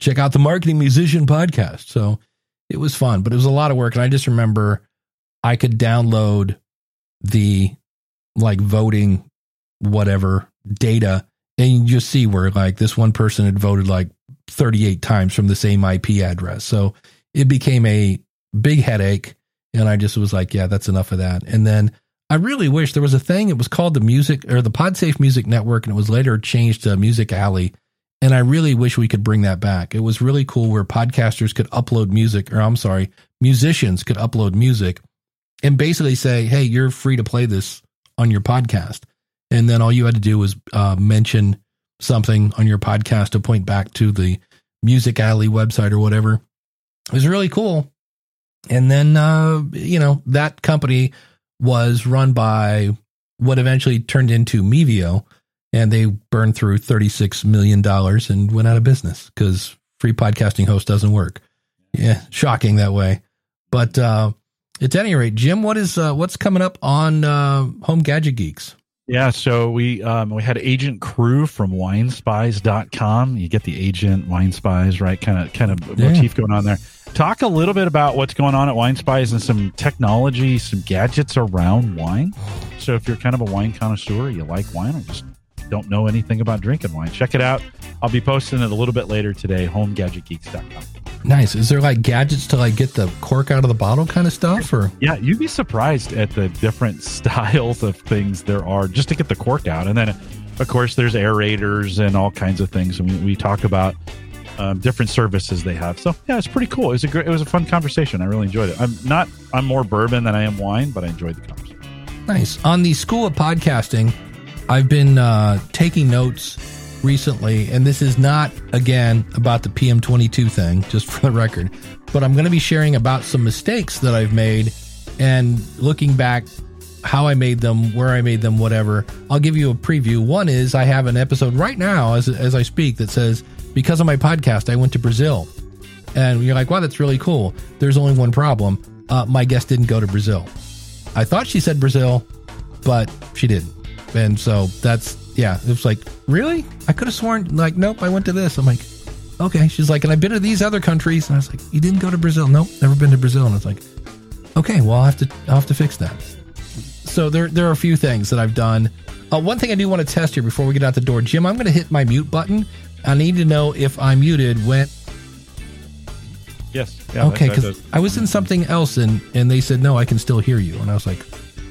S1: check out the Marketing Musician podcast. So it was fun, but it was a lot of work. And I just remember I could download the like voting whatever data, and you just see where like this one person had voted like 38 times from the same IP address. So it became a big headache. And I just was like, yeah, that's enough of that. And then I really wish there was a thing. It was called the music or the PodSafe Music Network, and it was later changed to Music Alley. And I really wish we could bring that back. It was really cool where podcasters could upload music, or I'm sorry, musicians could upload music and basically say, hey, you're free to play this on your podcast. And then all you had to do was uh, mention something on your podcast to point back to the Music Alley website or whatever. It was really cool. And then, uh, you know, that company was run by what eventually turned into Mevio, and they burned through $36 million and went out of business because free podcasting host doesn't work. Yeah, shocking that way. But uh, at any rate, Jim, what is uh, what's coming up on uh, Home Gadget Geeks?
S3: Yeah, so we um, we had Agent Crew from winespies.com. You get the agent wine spies, right? Kind of kind of
S1: Yeah.
S3: motif going on there. Talk a little bit about what's going on at Wine Spies and some technology, some gadgets around wine. So if you're kind of a wine connoisseur, you like wine or just don't know anything about drinking wine, check it out. I'll be posting it a little bit later today, homegadgetgeeks.com.
S1: Nice. Is there like gadgets to like get the cork out of the bottle kind of stuff or
S3: Yeah, you'd be surprised at the different styles of things there are just to get the cork out. And then, of course, there's aerators and all kinds of things. And we, we talk about um, different services they have. So yeah, it's pretty cool. It was a great, it was a fun conversation. I really enjoyed it. I'm not, I'm more bourbon than I am wine, but I enjoyed the conversation.
S1: Nice. On the School of Podcasting, I've been uh, taking notes recently, and this is not, again, about the PM22 thing, just for the record, but I'm going to be sharing about some mistakes that I've made and looking back how I made them, where I made them, whatever. I'll give you a preview. One is I have an episode right now as, as I speak that says, because of my podcast, I went to Brazil. And you're like, wow, that's really cool. There's only one problem. Uh, my guest didn't go to Brazil. I thought she said Brazil, but she didn't. And so that's yeah, it was like, really? I could have sworn like, nope, I went to this. I'm like, okay. She's like, and I've been to these other countries. And I was like, you didn't go to Brazil? Nope, never been to Brazil. And I was like, okay, well, I'll have to I'll have to fix that. So there there are a few things that I've done. Uh, one thing I do want to test here before we get out the door, Jim. I'm going to hit my mute button. I need to know if I'm muted when
S3: Yes. Yeah,
S1: okay, because I was in something else and and they said no, I can still hear you, and I was like,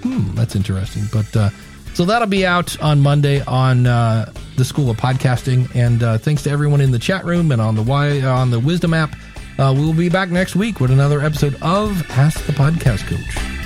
S1: hmm, that's interesting. But uh, so that'll be out on Monday on uh, the School of Podcasting, and uh, thanks to everyone in the chat room and on the Y on the Wisdom app. Uh, we'll be back next week with another episode of Ask the Podcast Coach.